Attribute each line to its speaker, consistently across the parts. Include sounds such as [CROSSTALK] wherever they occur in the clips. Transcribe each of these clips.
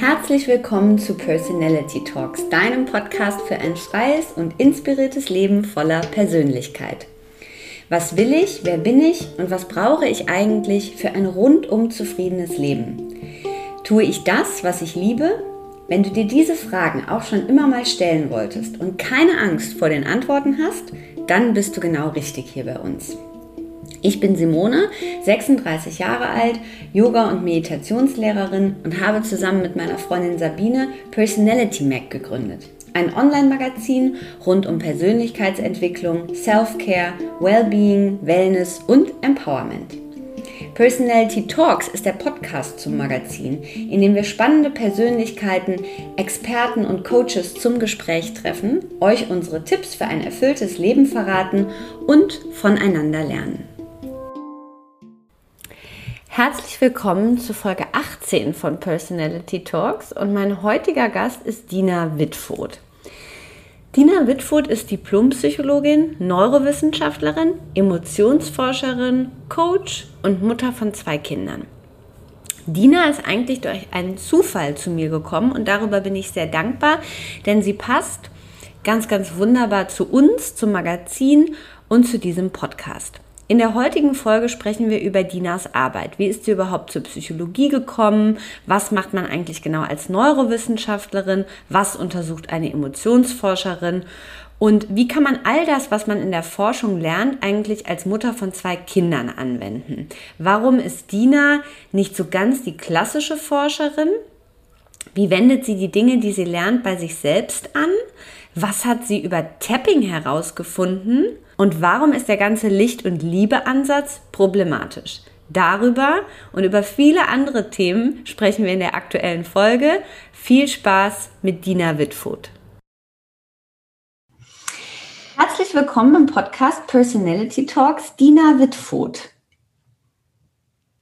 Speaker 1: Herzlich willkommen zu Personality Talks, deinem Podcast für ein freies und inspiriertes Leben voller Persönlichkeit. Was will ich, wer bin ich und was brauche ich eigentlich für ein rundum zufriedenes Leben? Tue ich das, was ich liebe? Wenn du dir diese Fragen auch schon immer mal stellen wolltest und keine Angst vor den Antworten hast, dann bist du genau richtig hier bei uns. Ich bin Simone, 36 Jahre alt, Yoga- und Meditationslehrerin und habe zusammen mit meiner Freundin Sabine Personality Mac gegründet. Ein Online-Magazin rund um Persönlichkeitsentwicklung, Self-Care, Wellbeing, Wellness und Empowerment. Personality Talks ist der Podcast zum Magazin, in dem wir spannende Persönlichkeiten, Experten und Coaches zum Gespräch treffen, euch unsere Tipps für ein erfülltes Leben verraten und voneinander lernen. Herzlich willkommen zu Folge 18 von Personality Talks und mein heutiger Gast ist Dina Wittfoth. Dina Wittfoth ist Diplompsychologin, Neurowissenschaftlerin, Emotionsforscherin, Coach und Mutter von zwei Kindern. Dina ist eigentlich durch einen Zufall zu mir gekommen und darüber bin ich sehr dankbar, denn sie passt ganz, ganz wunderbar zu uns, zum Magazin und zu diesem Podcast. In der heutigen Folge sprechen wir über Dinas Arbeit. Wie ist sie überhaupt zur Psychologie gekommen? Was macht man eigentlich genau als Neurowissenschaftlerin? Was untersucht eine Emotionsforscherin? Und wie kann man all das, was man in der Forschung lernt, eigentlich als Mutter von zwei Kindern anwenden? Warum ist Dina nicht so ganz die klassische Forscherin? Wie wendet sie die Dinge, die sie lernt, bei sich selbst an? Was hat sie über Tapping herausgefunden? Und warum ist der ganze Licht- und Liebe-Ansatz problematisch? Darüber und über viele andere Themen sprechen wir in der aktuellen Folge. Viel Spaß mit Dina Wittfoth. Herzlich willkommen im Podcast Personality Talks, Dina Wittfoth.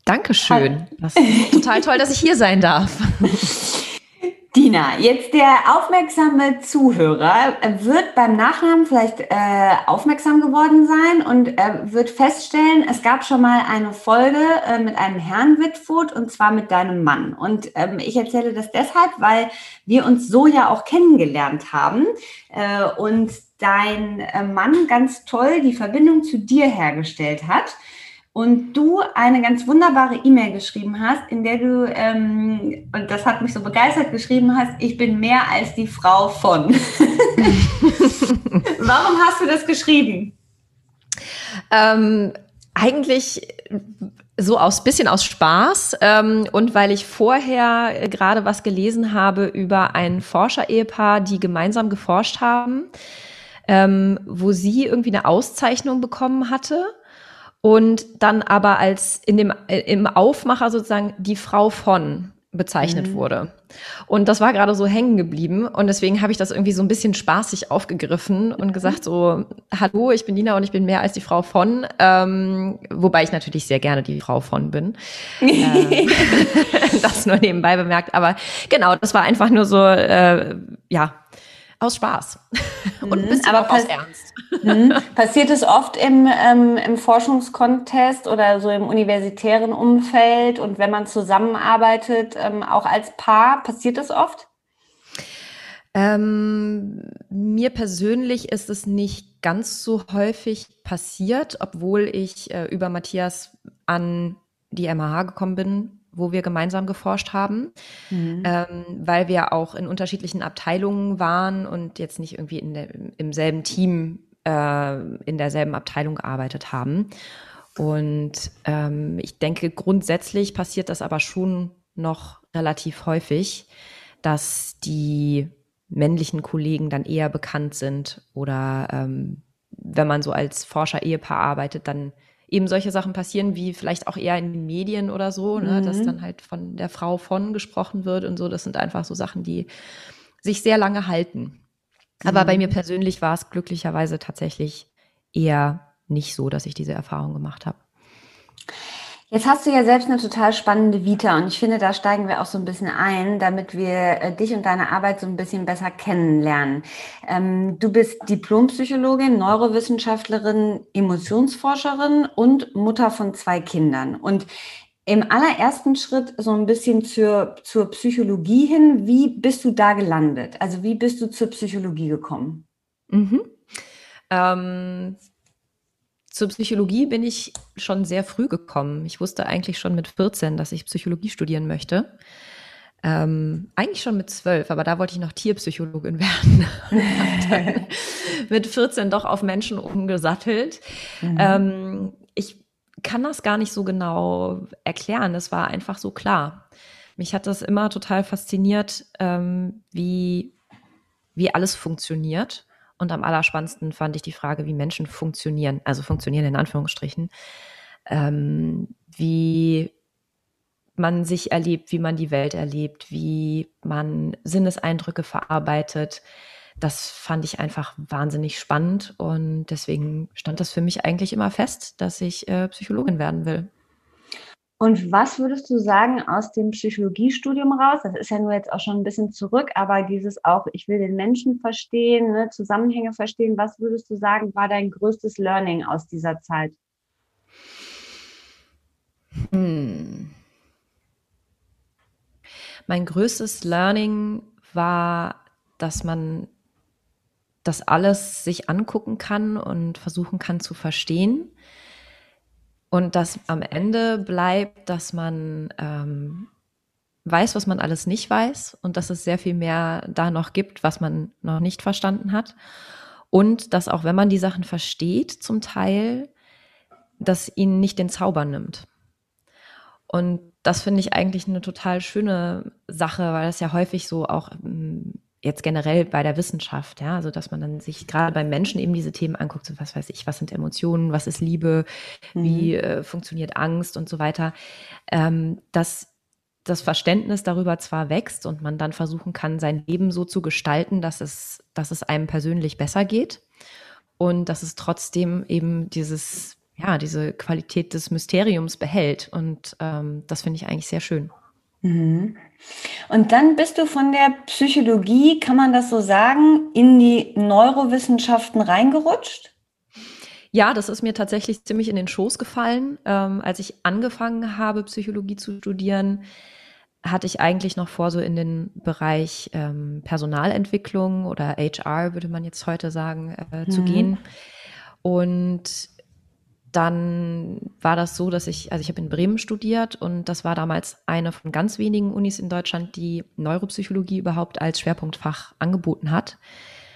Speaker 2: Dankeschön. Das ist total toll, dass ich hier sein darf. [LAUGHS]
Speaker 1: Dina, jetzt der aufmerksame Zuhörer wird beim Nachnamen vielleicht äh, aufmerksam geworden sein und äh, wird feststellen, es gab schon mal eine Folge äh, mit einem Herrn Wittfurt und zwar mit deinem Mann. Und ähm, ich erzähle das deshalb, weil wir uns so ja auch kennengelernt haben äh, und dein äh, Mann ganz toll die Verbindung zu dir hergestellt hat und du eine ganz wunderbare E-Mail geschrieben hast, in der du, ähm, und das hat mich so begeistert, geschrieben hast, ich bin mehr als die Frau von. [LAUGHS] [LAUGHS] Warum hast du das geschrieben?
Speaker 2: Ähm, eigentlich so aus bisschen aus Spaß ähm, und weil ich vorher gerade was gelesen habe über ein Forscher-Ehepaar, die gemeinsam geforscht haben, ähm, wo sie irgendwie eine Auszeichnung bekommen hatte und dann aber als in dem äh, im Aufmacher sozusagen die Frau von bezeichnet mhm. wurde. Und das war gerade so hängen geblieben und deswegen habe ich das irgendwie so ein bisschen spaßig aufgegriffen und gesagt so, hallo, ich bin Nina und ich bin mehr als die Frau von, ähm, wobei ich natürlich sehr gerne die Frau von bin. [LAUGHS] ähm, [LAUGHS] das nur nebenbei bemerkt, aber genau, das war einfach nur so, äh, ja, aus Spaß [LAUGHS]
Speaker 1: und ein mhm, bisschen Aber aus Ernst. [LAUGHS] Mhm. Passiert es oft im, ähm, im Forschungskontest oder so im universitären Umfeld und wenn man zusammenarbeitet, ähm, auch als Paar, passiert es oft?
Speaker 2: Ähm, mir persönlich ist es nicht ganz so häufig passiert, obwohl ich äh, über Matthias an die MH gekommen bin, wo wir gemeinsam geforscht haben, mhm. ähm, weil wir auch in unterschiedlichen Abteilungen waren und jetzt nicht irgendwie in der, im selben Team äh, in derselben Abteilung gearbeitet haben. Und ähm, ich denke, grundsätzlich passiert das aber schon noch relativ häufig, dass die männlichen Kollegen dann eher bekannt sind oder ähm, wenn man so als Forscher-Ehepaar arbeitet, dann eben solche Sachen passieren, wie vielleicht auch eher in den Medien oder so, ne, mhm. dass dann halt von der Frau von gesprochen wird und so. Das sind einfach so Sachen, die sich sehr lange halten. Aber mhm. bei mir persönlich war es glücklicherweise tatsächlich eher nicht so, dass ich diese Erfahrung gemacht habe.
Speaker 1: Jetzt hast du ja selbst eine total spannende Vita und ich finde, da steigen wir auch so ein bisschen ein, damit wir äh, dich und deine Arbeit so ein bisschen besser kennenlernen. Ähm, du bist Diplompsychologin, Neurowissenschaftlerin, Emotionsforscherin und Mutter von zwei Kindern. Und im allerersten Schritt so ein bisschen zur, zur Psychologie hin. Wie bist du da gelandet? Also wie bist du zur Psychologie gekommen?
Speaker 2: Mhm. Ähm, zur Psychologie bin ich schon sehr früh gekommen. Ich wusste eigentlich schon mit 14, dass ich Psychologie studieren möchte. Ähm, eigentlich schon mit zwölf, aber da wollte ich noch Tierpsychologin [LAUGHS] werden. mit 14 doch auf Menschen umgesattelt. Mhm. Ähm, ich kann das gar nicht so genau erklären. Es war einfach so klar. Mich hat das immer total fasziniert, ähm, wie, wie alles funktioniert. Und am allerspannendsten fand ich die Frage, wie Menschen funktionieren, also funktionieren in Anführungsstrichen, ähm, wie man sich erlebt, wie man die Welt erlebt, wie man Sinneseindrücke verarbeitet, das fand ich einfach wahnsinnig spannend. Und deswegen stand das für mich eigentlich immer fest, dass ich äh, Psychologin werden will.
Speaker 1: Und was würdest du sagen aus dem Psychologiestudium raus? Das ist ja nur jetzt auch schon ein bisschen zurück, aber dieses auch, ich will den Menschen verstehen, ne, Zusammenhänge verstehen. Was würdest du sagen, war dein größtes Learning aus dieser Zeit?
Speaker 2: Hm. Mein größtes Learning war, dass man das alles sich angucken kann und versuchen kann zu verstehen. Und dass am Ende bleibt, dass man ähm, weiß, was man alles nicht weiß und dass es sehr viel mehr da noch gibt, was man noch nicht verstanden hat. Und dass auch wenn man die Sachen versteht, zum Teil, dass ihnen nicht den Zauber nimmt. Und das finde ich eigentlich eine total schöne Sache, weil das ja häufig so auch ähm, jetzt generell bei der Wissenschaft, ja, also dass man dann sich gerade beim Menschen eben diese Themen anguckt, so was weiß ich, was sind Emotionen, was ist Liebe, mhm. wie äh, funktioniert Angst und so weiter, ähm, dass das Verständnis darüber zwar wächst und man dann versuchen kann, sein Leben so zu gestalten, dass es, dass es einem persönlich besser geht und dass es trotzdem eben dieses, ja, diese Qualität des Mysteriums behält. Und ähm, das finde ich eigentlich sehr schön.
Speaker 1: Mhm. Und dann bist du von der Psychologie, kann man das so sagen, in die Neurowissenschaften reingerutscht?
Speaker 2: Ja, das ist mir tatsächlich ziemlich in den Schoß gefallen. Ähm, als ich angefangen habe, Psychologie zu studieren, hatte ich eigentlich noch vor, so in den Bereich ähm, Personalentwicklung oder HR, würde man jetzt heute sagen, äh, zu mhm. gehen. Und dann war das so, dass ich, also ich habe in Bremen studiert und das war damals eine von ganz wenigen Unis in Deutschland, die Neuropsychologie überhaupt als Schwerpunktfach angeboten hat.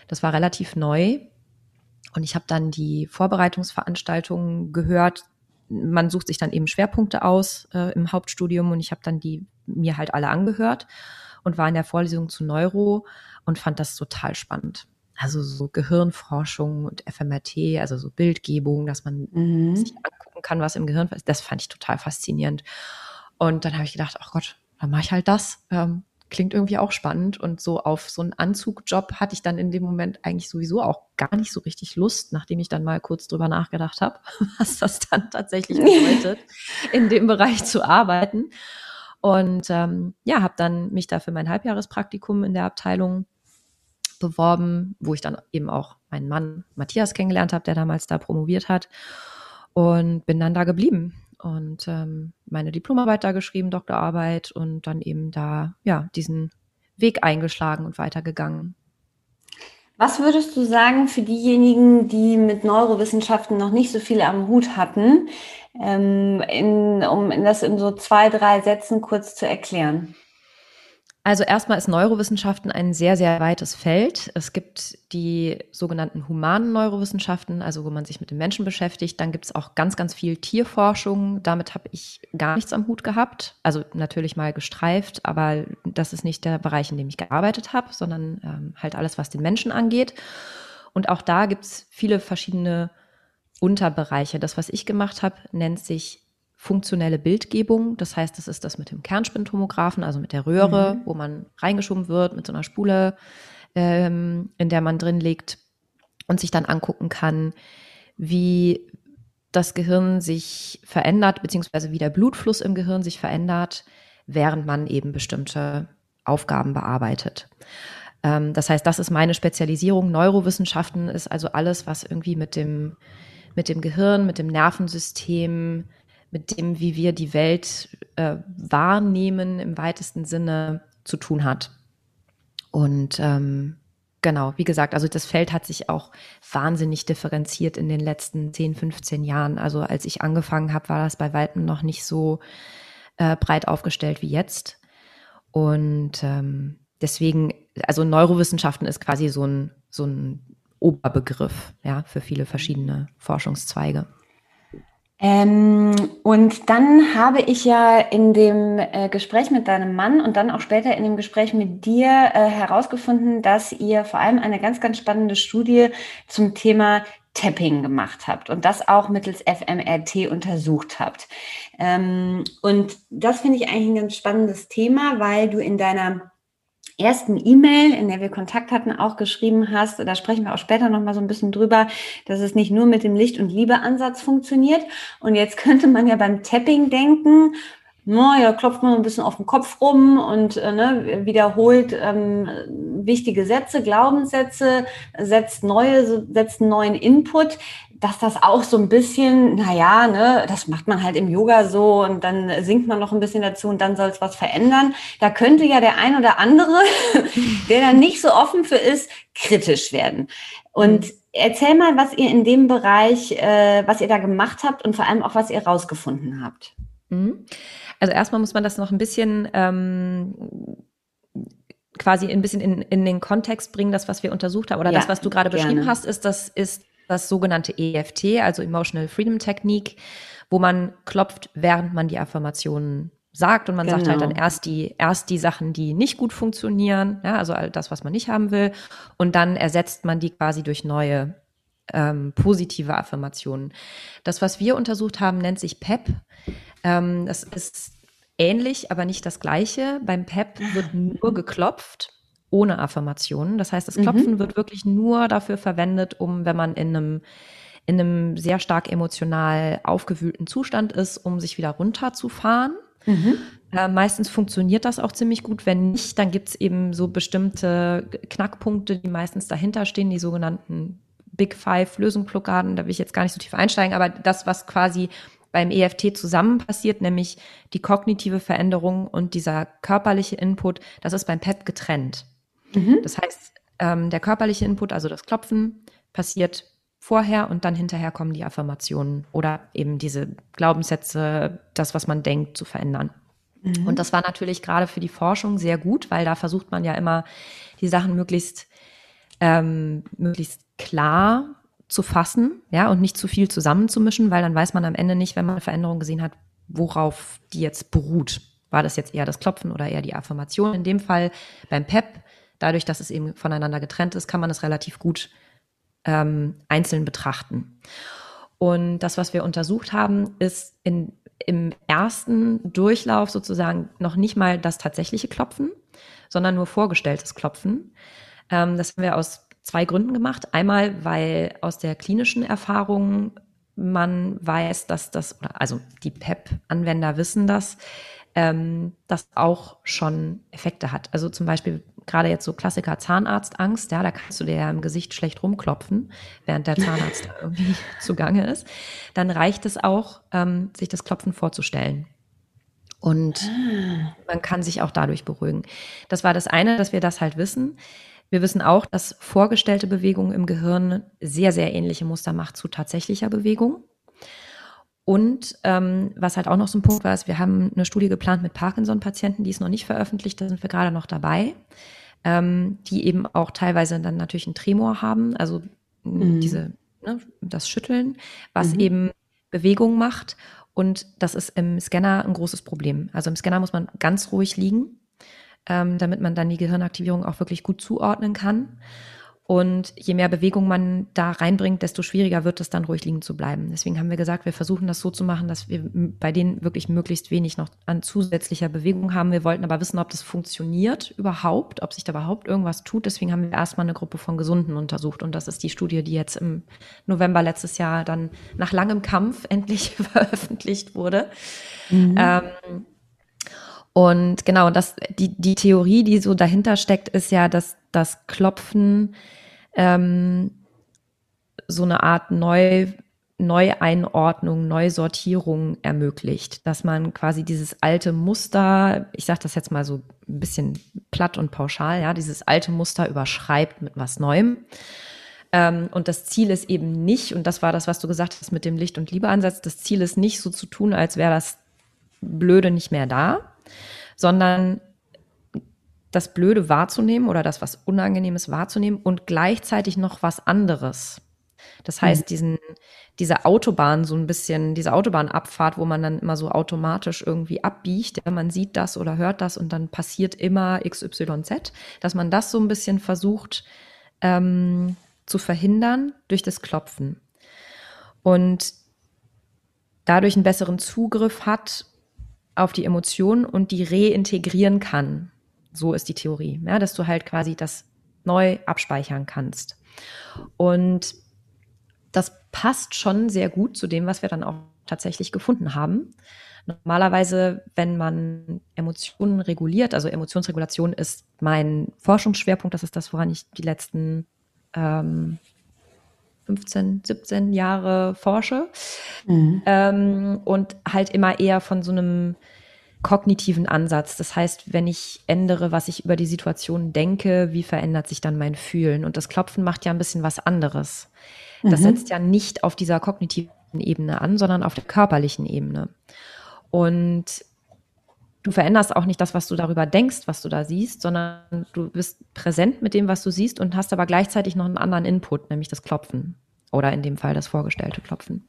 Speaker 2: Das war relativ neu und ich habe dann die Vorbereitungsveranstaltungen gehört. Man sucht sich dann eben Schwerpunkte aus äh, im Hauptstudium und ich habe dann die mir halt alle angehört und war in der Vorlesung zu Neuro und fand das total spannend also so Gehirnforschung und FMRT, also so Bildgebung, dass man mhm. sich angucken kann, was im Gehirn ist, das fand ich total faszinierend. Und dann habe ich gedacht, ach Gott, dann mache ich halt das. Ähm, klingt irgendwie auch spannend. Und so auf so einen Anzugjob hatte ich dann in dem Moment eigentlich sowieso auch gar nicht so richtig Lust, nachdem ich dann mal kurz drüber nachgedacht habe, [LAUGHS] was das dann tatsächlich [LAUGHS] bedeutet, in dem Bereich zu arbeiten. Und ähm, ja, habe dann mich da für mein Halbjahrespraktikum in der Abteilung beworben, wo ich dann eben auch meinen Mann Matthias kennengelernt habe, der damals da promoviert hat und bin dann da geblieben und ähm, meine Diplomarbeit da geschrieben, Doktorarbeit und dann eben da ja diesen Weg eingeschlagen und weitergegangen.
Speaker 1: Was würdest du sagen für diejenigen, die mit Neurowissenschaften noch nicht so viel am Hut hatten, ähm, in, um das in so zwei, drei Sätzen kurz zu erklären?
Speaker 2: Also erstmal ist Neurowissenschaften ein sehr, sehr weites Feld. Es gibt die sogenannten humanen Neurowissenschaften, also wo man sich mit dem Menschen beschäftigt. Dann gibt es auch ganz, ganz viel Tierforschung. Damit habe ich gar nichts am Hut gehabt. Also natürlich mal gestreift, aber das ist nicht der Bereich, in dem ich gearbeitet habe, sondern ähm, halt alles, was den Menschen angeht. Und auch da gibt es viele verschiedene Unterbereiche. Das, was ich gemacht habe, nennt sich funktionelle Bildgebung. Das heißt, das ist das mit dem Kernspintomographen, also mit der Röhre, mhm. wo man reingeschoben wird mit so einer Spule, ähm, in der man drin liegt und sich dann angucken kann, wie das Gehirn sich verändert, beziehungsweise wie der Blutfluss im Gehirn sich verändert, während man eben bestimmte Aufgaben bearbeitet. Ähm, das heißt, das ist meine Spezialisierung. Neurowissenschaften ist also alles, was irgendwie mit dem, mit dem Gehirn, mit dem Nervensystem, mit dem, wie wir die Welt äh, wahrnehmen, im weitesten Sinne zu tun hat. Und ähm, genau, wie gesagt, also das Feld hat sich auch wahnsinnig differenziert in den letzten 10, 15 Jahren. Also als ich angefangen habe, war das bei weitem noch nicht so äh, breit aufgestellt wie jetzt. Und ähm, deswegen, also Neurowissenschaften ist quasi so ein, so ein Oberbegriff, ja, für viele verschiedene Forschungszweige.
Speaker 1: Ähm, und dann habe ich ja in dem äh, Gespräch mit deinem Mann und dann auch später in dem Gespräch mit dir äh, herausgefunden, dass ihr vor allem eine ganz, ganz spannende Studie zum Thema Tapping gemacht habt und das auch mittels FMRT untersucht habt. Ähm, und das finde ich eigentlich ein ganz spannendes Thema, weil du in deiner ersten E-Mail, in der wir Kontakt hatten, auch geschrieben hast, da sprechen wir auch später noch mal so ein bisschen drüber, dass es nicht nur mit dem Licht- und Liebeansatz funktioniert. Und jetzt könnte man ja beim Tapping denken, no, ja, klopft man ein bisschen auf den Kopf rum und äh, ne, wiederholt ähm, wichtige Sätze, Glaubenssätze, setzt neue, setzt neuen Input dass das auch so ein bisschen, naja, ne, das macht man halt im Yoga so und dann singt man noch ein bisschen dazu und dann soll es was verändern. Da könnte ja der ein oder andere, [LAUGHS] der dann nicht so offen für ist, kritisch werden. Und mhm. erzähl mal, was ihr in dem Bereich, äh, was ihr da gemacht habt und vor allem auch, was ihr rausgefunden habt.
Speaker 2: Mhm. Also erstmal muss man das noch ein bisschen ähm, quasi ein bisschen in, in den Kontext bringen, das, was wir untersucht haben, oder ja, das, was du gerade beschrieben hast, ist, das ist das sogenannte EFT, also Emotional Freedom Technique, wo man klopft, während man die Affirmationen sagt und man genau. sagt halt dann genau. erst die erst die Sachen, die nicht gut funktionieren, ja, also all das, was man nicht haben will, und dann ersetzt man die quasi durch neue ähm, positive Affirmationen. Das, was wir untersucht haben, nennt sich PEP. Ähm, das ist ähnlich, aber nicht das gleiche. Beim PEP wird nur geklopft ohne Affirmationen. Das heißt, das mhm. Klopfen mhm. wird wirklich nur dafür verwendet, um, wenn man in einem, in einem sehr stark emotional aufgewühlten Zustand ist, um sich wieder runterzufahren. Mhm. Äh, meistens funktioniert das auch ziemlich gut. Wenn nicht, dann gibt es eben so bestimmte Knackpunkte, die meistens dahinter stehen, die sogenannten Big Five Lösungsblockaden. Da will ich jetzt gar nicht so tief einsteigen, aber das, was quasi beim EFT zusammen passiert, nämlich die kognitive Veränderung und dieser körperliche Input, das ist beim PEP getrennt. Mhm. Das heißt, ähm, der körperliche Input, also das Klopfen, passiert vorher und dann hinterher kommen die Affirmationen oder eben diese Glaubenssätze, das, was man denkt, zu verändern. Mhm. Und das war natürlich gerade für die Forschung sehr gut, weil da versucht man ja immer, die Sachen möglichst, ähm, möglichst klar zu fassen, ja, und nicht zu viel zusammenzumischen, weil dann weiß man am Ende nicht, wenn man eine Veränderung gesehen hat, worauf die jetzt beruht. War das jetzt eher das Klopfen oder eher die Affirmation? In dem Fall beim PEP dadurch, dass es eben voneinander getrennt ist, kann man es relativ gut ähm, einzeln betrachten. Und das, was wir untersucht haben, ist in, im ersten Durchlauf sozusagen noch nicht mal das tatsächliche Klopfen, sondern nur vorgestelltes Klopfen. Ähm, das haben wir aus zwei Gründen gemacht. Einmal, weil aus der klinischen Erfahrung man weiß, dass das, also die PEP-Anwender wissen das, ähm, das auch schon Effekte hat. Also zum Beispiel gerade jetzt so Klassiker Zahnarztangst, ja, da kannst du dir ja im Gesicht schlecht rumklopfen, während der Zahnarzt irgendwie [LAUGHS] zugange ist. Dann reicht es auch, ähm, sich das Klopfen vorzustellen. Und ah. man kann sich auch dadurch beruhigen. Das war das eine, dass wir das halt wissen. Wir wissen auch, dass vorgestellte Bewegung im Gehirn sehr, sehr ähnliche Muster macht zu tatsächlicher Bewegung. Und ähm, was halt auch noch so ein Punkt war, ist, wir haben eine Studie geplant mit Parkinson-Patienten, die ist noch nicht veröffentlicht, da sind wir gerade noch dabei, ähm, die eben auch teilweise dann natürlich einen Tremor haben, also mhm. diese, ne, das Schütteln, was mhm. eben Bewegung macht. Und das ist im Scanner ein großes Problem. Also im Scanner muss man ganz ruhig liegen, ähm, damit man dann die Gehirnaktivierung auch wirklich gut zuordnen kann. Und je mehr Bewegung man da reinbringt, desto schwieriger wird es dann ruhig liegen zu bleiben. Deswegen haben wir gesagt, wir versuchen das so zu machen, dass wir bei denen wirklich möglichst wenig noch an zusätzlicher Bewegung haben. Wir wollten aber wissen, ob das funktioniert überhaupt, ob sich da überhaupt irgendwas tut. Deswegen haben wir erstmal eine Gruppe von Gesunden untersucht. Und das ist die Studie, die jetzt im November letztes Jahr dann nach langem Kampf [LAUGHS] endlich veröffentlicht wurde. Mhm. Ähm, und genau, das, die, die Theorie, die so dahinter steckt, ist ja, dass das Klopfen ähm, so eine Art neu, Neueinordnung, Neusortierung ermöglicht, dass man quasi dieses alte Muster, ich sage das jetzt mal so ein bisschen platt und pauschal, ja, dieses alte Muster überschreibt mit was Neuem. Ähm, und das Ziel ist eben nicht, und das war das, was du gesagt hast mit dem Licht- und Liebeansatz, das Ziel ist nicht so zu tun, als wäre das Blöde nicht mehr da, sondern das Blöde wahrzunehmen oder das, was Unangenehmes wahrzunehmen und gleichzeitig noch was anderes. Das heißt, mhm. diesen, diese Autobahn so ein bisschen, diese Autobahnabfahrt, wo man dann immer so automatisch irgendwie abbiegt, ja, man sieht das oder hört das und dann passiert immer XYZ, dass man das so ein bisschen versucht ähm, zu verhindern durch das Klopfen. Und dadurch einen besseren Zugriff hat auf die Emotionen und die reintegrieren kann. So ist die Theorie, ja, dass du halt quasi das neu abspeichern kannst. Und das passt schon sehr gut zu dem, was wir dann auch tatsächlich gefunden haben. Normalerweise, wenn man Emotionen reguliert, also Emotionsregulation ist mein Forschungsschwerpunkt, das ist das, woran ich die letzten ähm, 15, 17 Jahre forsche. Mhm. Ähm, und halt immer eher von so einem kognitiven Ansatz. Das heißt, wenn ich ändere, was ich über die Situation denke, wie verändert sich dann mein Fühlen? Und das Klopfen macht ja ein bisschen was anderes. Das mhm. setzt ja nicht auf dieser kognitiven Ebene an, sondern auf der körperlichen Ebene. Und du veränderst auch nicht das, was du darüber denkst, was du da siehst, sondern du bist präsent mit dem, was du siehst und hast aber gleichzeitig noch einen anderen Input, nämlich das Klopfen oder in dem Fall das vorgestellte Klopfen.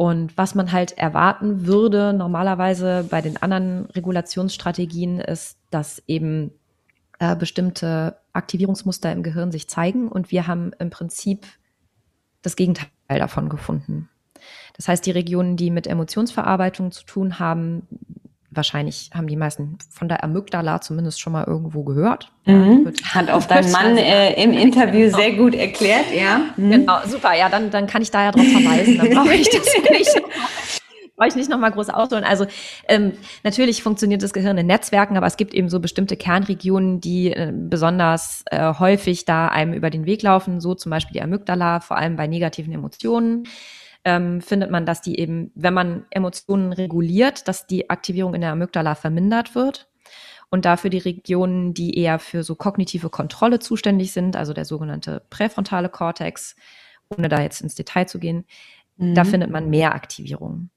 Speaker 2: Und was man halt erwarten würde normalerweise bei den anderen Regulationsstrategien ist, dass eben äh, bestimmte Aktivierungsmuster im Gehirn sich zeigen und wir haben im Prinzip das Gegenteil davon gefunden. Das heißt, die Regionen, die mit Emotionsverarbeitung zu tun haben, wahrscheinlich haben die meisten von der Amygdala zumindest schon mal irgendwo gehört.
Speaker 1: Mhm. [LAUGHS] Hat auch dein [LAUGHS] Mann äh, im [LAUGHS] Interview genau. sehr gut erklärt, ja.
Speaker 2: Mhm. Genau, super. Ja, dann, dann kann ich da ja drauf verweisen. Dann brauche ich das nicht brauche ich nicht nochmal groß ausholen. Also ähm, natürlich funktioniert das Gehirn in Netzwerken, aber es gibt eben so bestimmte Kernregionen, die äh, besonders äh, häufig da einem über den Weg laufen, so zum Beispiel die Amygdala, vor allem bei negativen Emotionen. Ähm, findet man, dass die eben, wenn man Emotionen reguliert, dass die Aktivierung in der Amygdala vermindert wird. Und dafür die Regionen, die eher für so kognitive Kontrolle zuständig sind, also der sogenannte präfrontale Kortex, ohne da jetzt ins Detail zu gehen, mhm. da findet man mehr Aktivierung.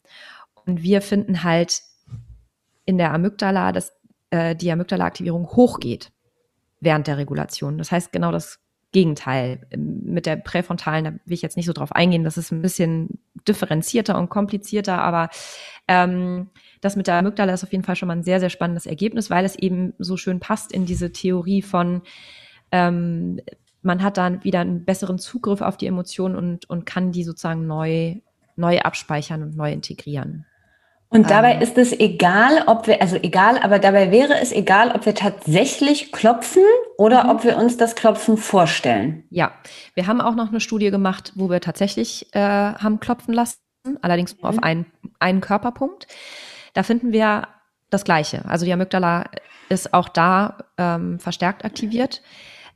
Speaker 2: Und wir finden halt in der Amygdala, dass äh, die Amygdala-Aktivierung hochgeht während der Regulation. Das heißt genau das Gegenteil. Mit der präfrontalen, da will ich jetzt nicht so drauf eingehen, das ist ein bisschen differenzierter und komplizierter, aber ähm, das mit der Amygdala ist auf jeden Fall schon mal ein sehr, sehr spannendes Ergebnis, weil es eben so schön passt in diese Theorie von ähm, man hat dann wieder einen besseren Zugriff auf die Emotionen und, und kann die sozusagen neu, neu abspeichern und neu integrieren.
Speaker 1: Und dabei ähm. ist es egal, ob wir, also egal, aber dabei wäre es egal, ob wir tatsächlich klopfen oder mhm. ob wir uns das Klopfen vorstellen.
Speaker 2: Ja, wir haben auch noch eine Studie gemacht, wo wir tatsächlich äh, haben klopfen lassen, allerdings nur mhm. auf einen, einen Körperpunkt. Da finden wir das Gleiche. Also die Amygdala ist auch da ähm, verstärkt aktiviert.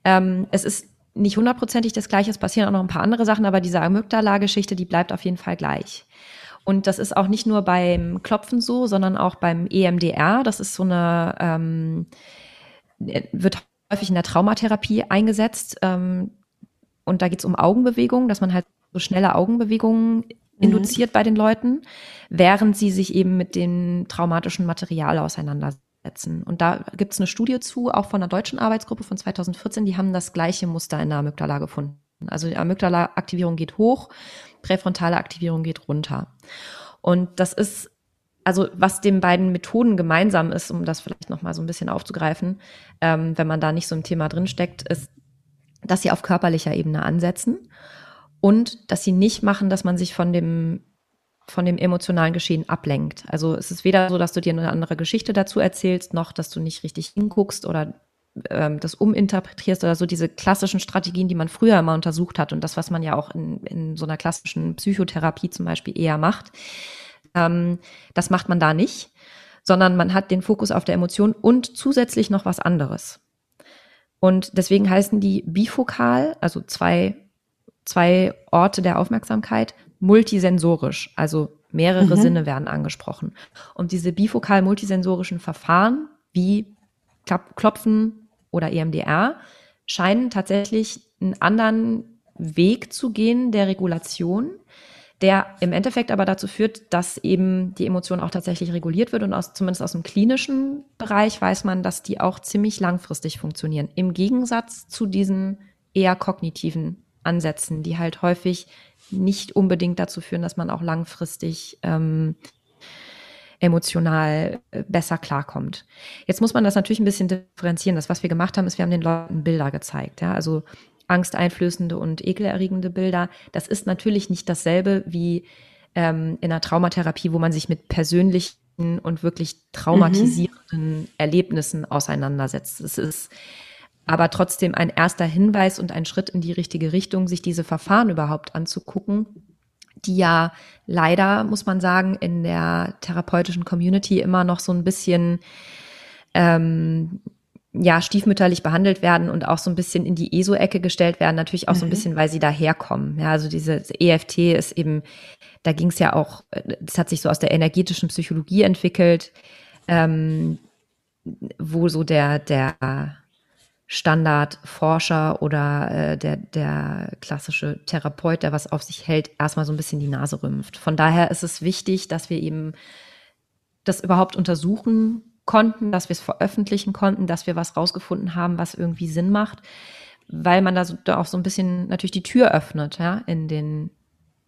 Speaker 2: Ähm, es ist nicht hundertprozentig das Gleiche, es passieren auch noch ein paar andere Sachen, aber diese Amygdala-Geschichte, die bleibt auf jeden Fall gleich. Und das ist auch nicht nur beim Klopfen so, sondern auch beim EMDR. Das ist so eine, ähm, wird häufig in der Traumatherapie eingesetzt. Ähm, und da geht es um Augenbewegungen, dass man halt so schnelle Augenbewegungen mhm. induziert bei den Leuten, während sie sich eben mit dem traumatischen Material auseinandersetzen. Und da gibt es eine Studie zu, auch von einer deutschen Arbeitsgruppe von 2014, die haben das gleiche Muster in der Amygdala gefunden. Also die Amygdala-Aktivierung geht hoch präfrontale Aktivierung geht runter. Und das ist also was den beiden Methoden gemeinsam ist, um das vielleicht noch mal so ein bisschen aufzugreifen, ähm, wenn man da nicht so im Thema drinsteckt, ist, dass sie auf körperlicher Ebene ansetzen und dass sie nicht machen, dass man sich von dem von dem emotionalen Geschehen ablenkt. Also es ist weder so, dass du dir eine andere Geschichte dazu erzählst, noch dass du nicht richtig hinguckst oder ähm, das uminterpretierst oder so diese klassischen Strategien, die man früher immer untersucht hat und das, was man ja auch in, in so einer klassischen Psychotherapie zum Beispiel eher macht, ähm, das macht man da nicht, sondern man hat den Fokus auf der Emotion und zusätzlich noch was anderes. Und deswegen heißen die bifokal, also zwei, zwei Orte der Aufmerksamkeit, multisensorisch, also mehrere mhm. Sinne werden angesprochen. Und diese bifokal multisensorischen Verfahren wie Klopfen oder EMDR scheinen tatsächlich einen anderen Weg zu gehen der Regulation, der im Endeffekt aber dazu führt, dass eben die Emotion auch tatsächlich reguliert wird und aus, zumindest aus dem klinischen Bereich weiß man, dass die auch ziemlich langfristig funktionieren. Im Gegensatz zu diesen eher kognitiven Ansätzen, die halt häufig nicht unbedingt dazu führen, dass man auch langfristig ähm, emotional äh, besser klarkommt. Jetzt muss man das natürlich ein bisschen differenzieren. Das, was wir gemacht haben, ist, wir haben den Leuten Bilder gezeigt. Ja? Also angsteinflößende und ekelerregende Bilder. Das ist natürlich nicht dasselbe wie ähm, in einer Traumatherapie, wo man sich mit persönlichen und wirklich traumatisierenden mhm. Erlebnissen auseinandersetzt. Es ist aber trotzdem ein erster Hinweis und ein Schritt in die richtige Richtung, sich diese Verfahren überhaupt anzugucken, die ja leider, muss man sagen, in der therapeutischen Community immer noch so ein bisschen ähm, ja, stiefmütterlich behandelt werden und auch so ein bisschen in die ESO-Ecke gestellt werden, natürlich auch mhm. so ein mhm. bisschen, weil sie daherkommen. Ja, also diese EFT ist eben, da ging es ja auch, das hat sich so aus der energetischen Psychologie entwickelt, ähm, wo so der, der Standardforscher oder äh, der, der klassische Therapeut, der was auf sich hält, erstmal so ein bisschen die Nase rümpft. Von daher ist es wichtig, dass wir eben das überhaupt untersuchen konnten, dass wir es veröffentlichen konnten, dass wir was rausgefunden haben, was irgendwie Sinn macht, weil man da, so, da auch so ein bisschen natürlich die Tür öffnet, ja, in den,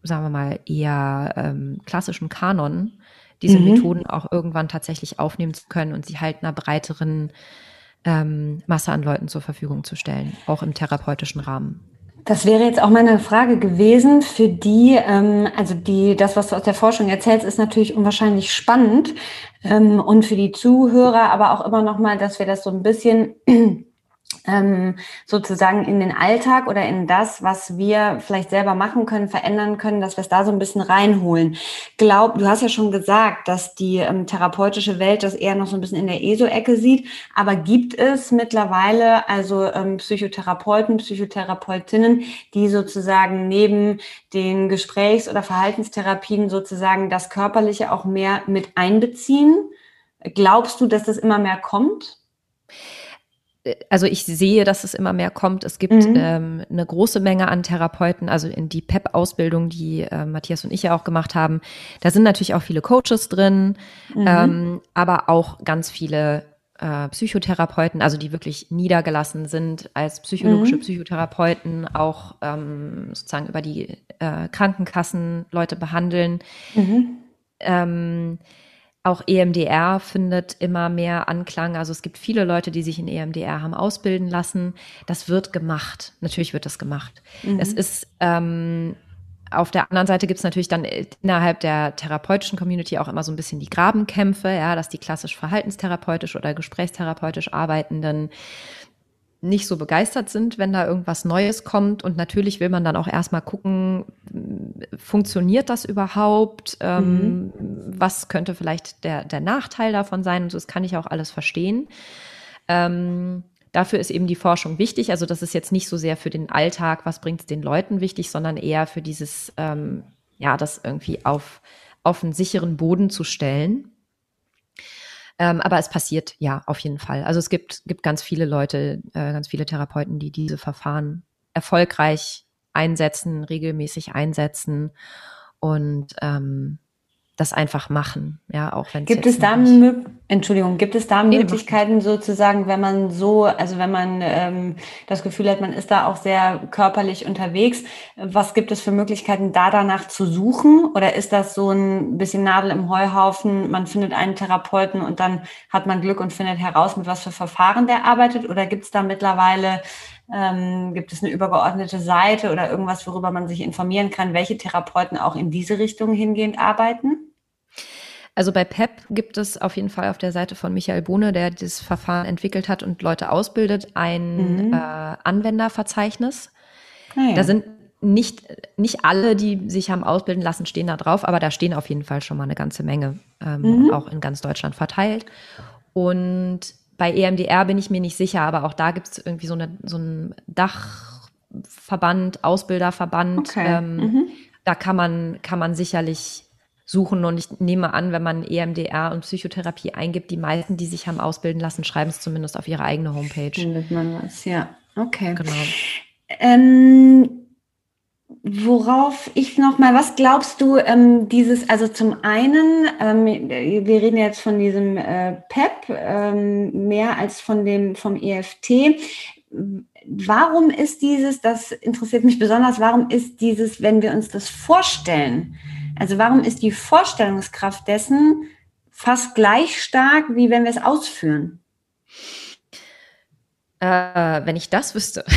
Speaker 2: sagen wir mal, eher ähm, klassischen Kanon, diese mhm. Methoden auch irgendwann tatsächlich aufnehmen zu können und sie halt einer breiteren ähm, Masse an Leuten zur Verfügung zu stellen, auch im therapeutischen Rahmen.
Speaker 1: Das wäre jetzt auch meine Frage gewesen für die, ähm, also die, das, was du aus der Forschung erzählst, ist natürlich unwahrscheinlich spannend ähm, und für die Zuhörer, aber auch immer noch mal, dass wir das so ein bisschen sozusagen in den Alltag oder in das, was wir vielleicht selber machen können, verändern können, dass wir es da so ein bisschen reinholen. Glaub, du hast ja schon gesagt, dass die ähm, therapeutische Welt das eher noch so ein bisschen in der ESO-Ecke sieht, aber gibt es mittlerweile also ähm, Psychotherapeuten, Psychotherapeutinnen, die sozusagen neben den Gesprächs- oder Verhaltenstherapien sozusagen das Körperliche auch mehr mit einbeziehen? Glaubst du, dass das immer mehr kommt?
Speaker 2: Also ich sehe, dass es immer mehr kommt. Es gibt mhm. ähm, eine große Menge an Therapeuten, also in die PEP-Ausbildung, die äh, Matthias und ich ja auch gemacht haben. Da sind natürlich auch viele Coaches drin, mhm. ähm, aber auch ganz viele äh, Psychotherapeuten, also die wirklich niedergelassen sind als psychologische mhm. Psychotherapeuten, auch ähm, sozusagen über die äh, Krankenkassen Leute behandeln. Mhm. Ähm, auch EMDR findet immer mehr Anklang. Also es gibt viele Leute, die sich in EMDR haben ausbilden lassen. Das wird gemacht. Natürlich wird das gemacht. Mhm. Es ist ähm, auf der anderen Seite gibt es natürlich dann innerhalb der therapeutischen Community auch immer so ein bisschen die Grabenkämpfe, ja, dass die klassisch verhaltenstherapeutisch oder gesprächstherapeutisch Arbeitenden nicht so begeistert sind, wenn da irgendwas Neues kommt. Und natürlich will man dann auch erstmal gucken, funktioniert das überhaupt? Ähm, mhm. Was könnte vielleicht der, der Nachteil davon sein? Und so, das kann ich auch alles verstehen. Ähm, dafür ist eben die Forschung wichtig. Also das ist jetzt nicht so sehr für den Alltag, was bringt es den Leuten wichtig, sondern eher für dieses, ähm, ja, das irgendwie auf, auf einen sicheren Boden zu stellen. Ähm, aber es passiert ja auf jeden Fall. Also es gibt, gibt ganz viele Leute, äh, ganz viele Therapeuten, die diese Verfahren erfolgreich einsetzen, regelmäßig einsetzen und ähm, das einfach machen, ja, auch wenn
Speaker 1: gibt es da Entschuldigung, gibt es da Möglichkeiten sozusagen, wenn man so, also wenn man ähm, das Gefühl hat, man ist da auch sehr körperlich unterwegs, was gibt es für Möglichkeiten, da danach zu suchen? Oder ist das so ein bisschen Nadel im Heuhaufen? Man findet einen Therapeuten und dann hat man Glück und findet heraus, mit was für Verfahren der arbeitet? Oder gibt es da mittlerweile ähm, gibt es eine übergeordnete Seite oder irgendwas, worüber man sich informieren kann, welche Therapeuten auch in diese Richtung hingehend arbeiten?
Speaker 2: Also bei PEP gibt es auf jeden Fall auf der Seite von Michael Bohne, der das Verfahren entwickelt hat und Leute ausbildet, ein mhm. äh, Anwenderverzeichnis. Ah, ja. Da sind nicht, nicht alle, die sich haben ausbilden lassen, stehen da drauf, aber da stehen auf jeden Fall schon mal eine ganze Menge, ähm, mhm. auch in ganz Deutschland verteilt. Und bei EMDR bin ich mir nicht sicher, aber auch da gibt es irgendwie so, eine, so einen Dachverband, Ausbilderverband. Okay. Ähm, mhm. da kann man, kann man sicherlich suchen. Und ich nehme an, wenn man EMDR und Psychotherapie eingibt, die meisten, die sich haben ausbilden lassen, schreiben es zumindest auf ihre eigene Homepage.
Speaker 1: Findet man was, ja. Okay. Genau. Ähm, worauf ich noch mal, was glaubst du, ähm, dieses, also zum einen, ähm, wir reden jetzt von diesem äh, PEP ähm, mehr als von dem vom EFT. Warum ist dieses, das interessiert mich besonders, warum ist dieses, wenn wir uns das vorstellen, also warum ist die Vorstellungskraft dessen fast gleich stark, wie wenn wir es ausführen?
Speaker 2: Äh, wenn ich das wüsste. [LAUGHS]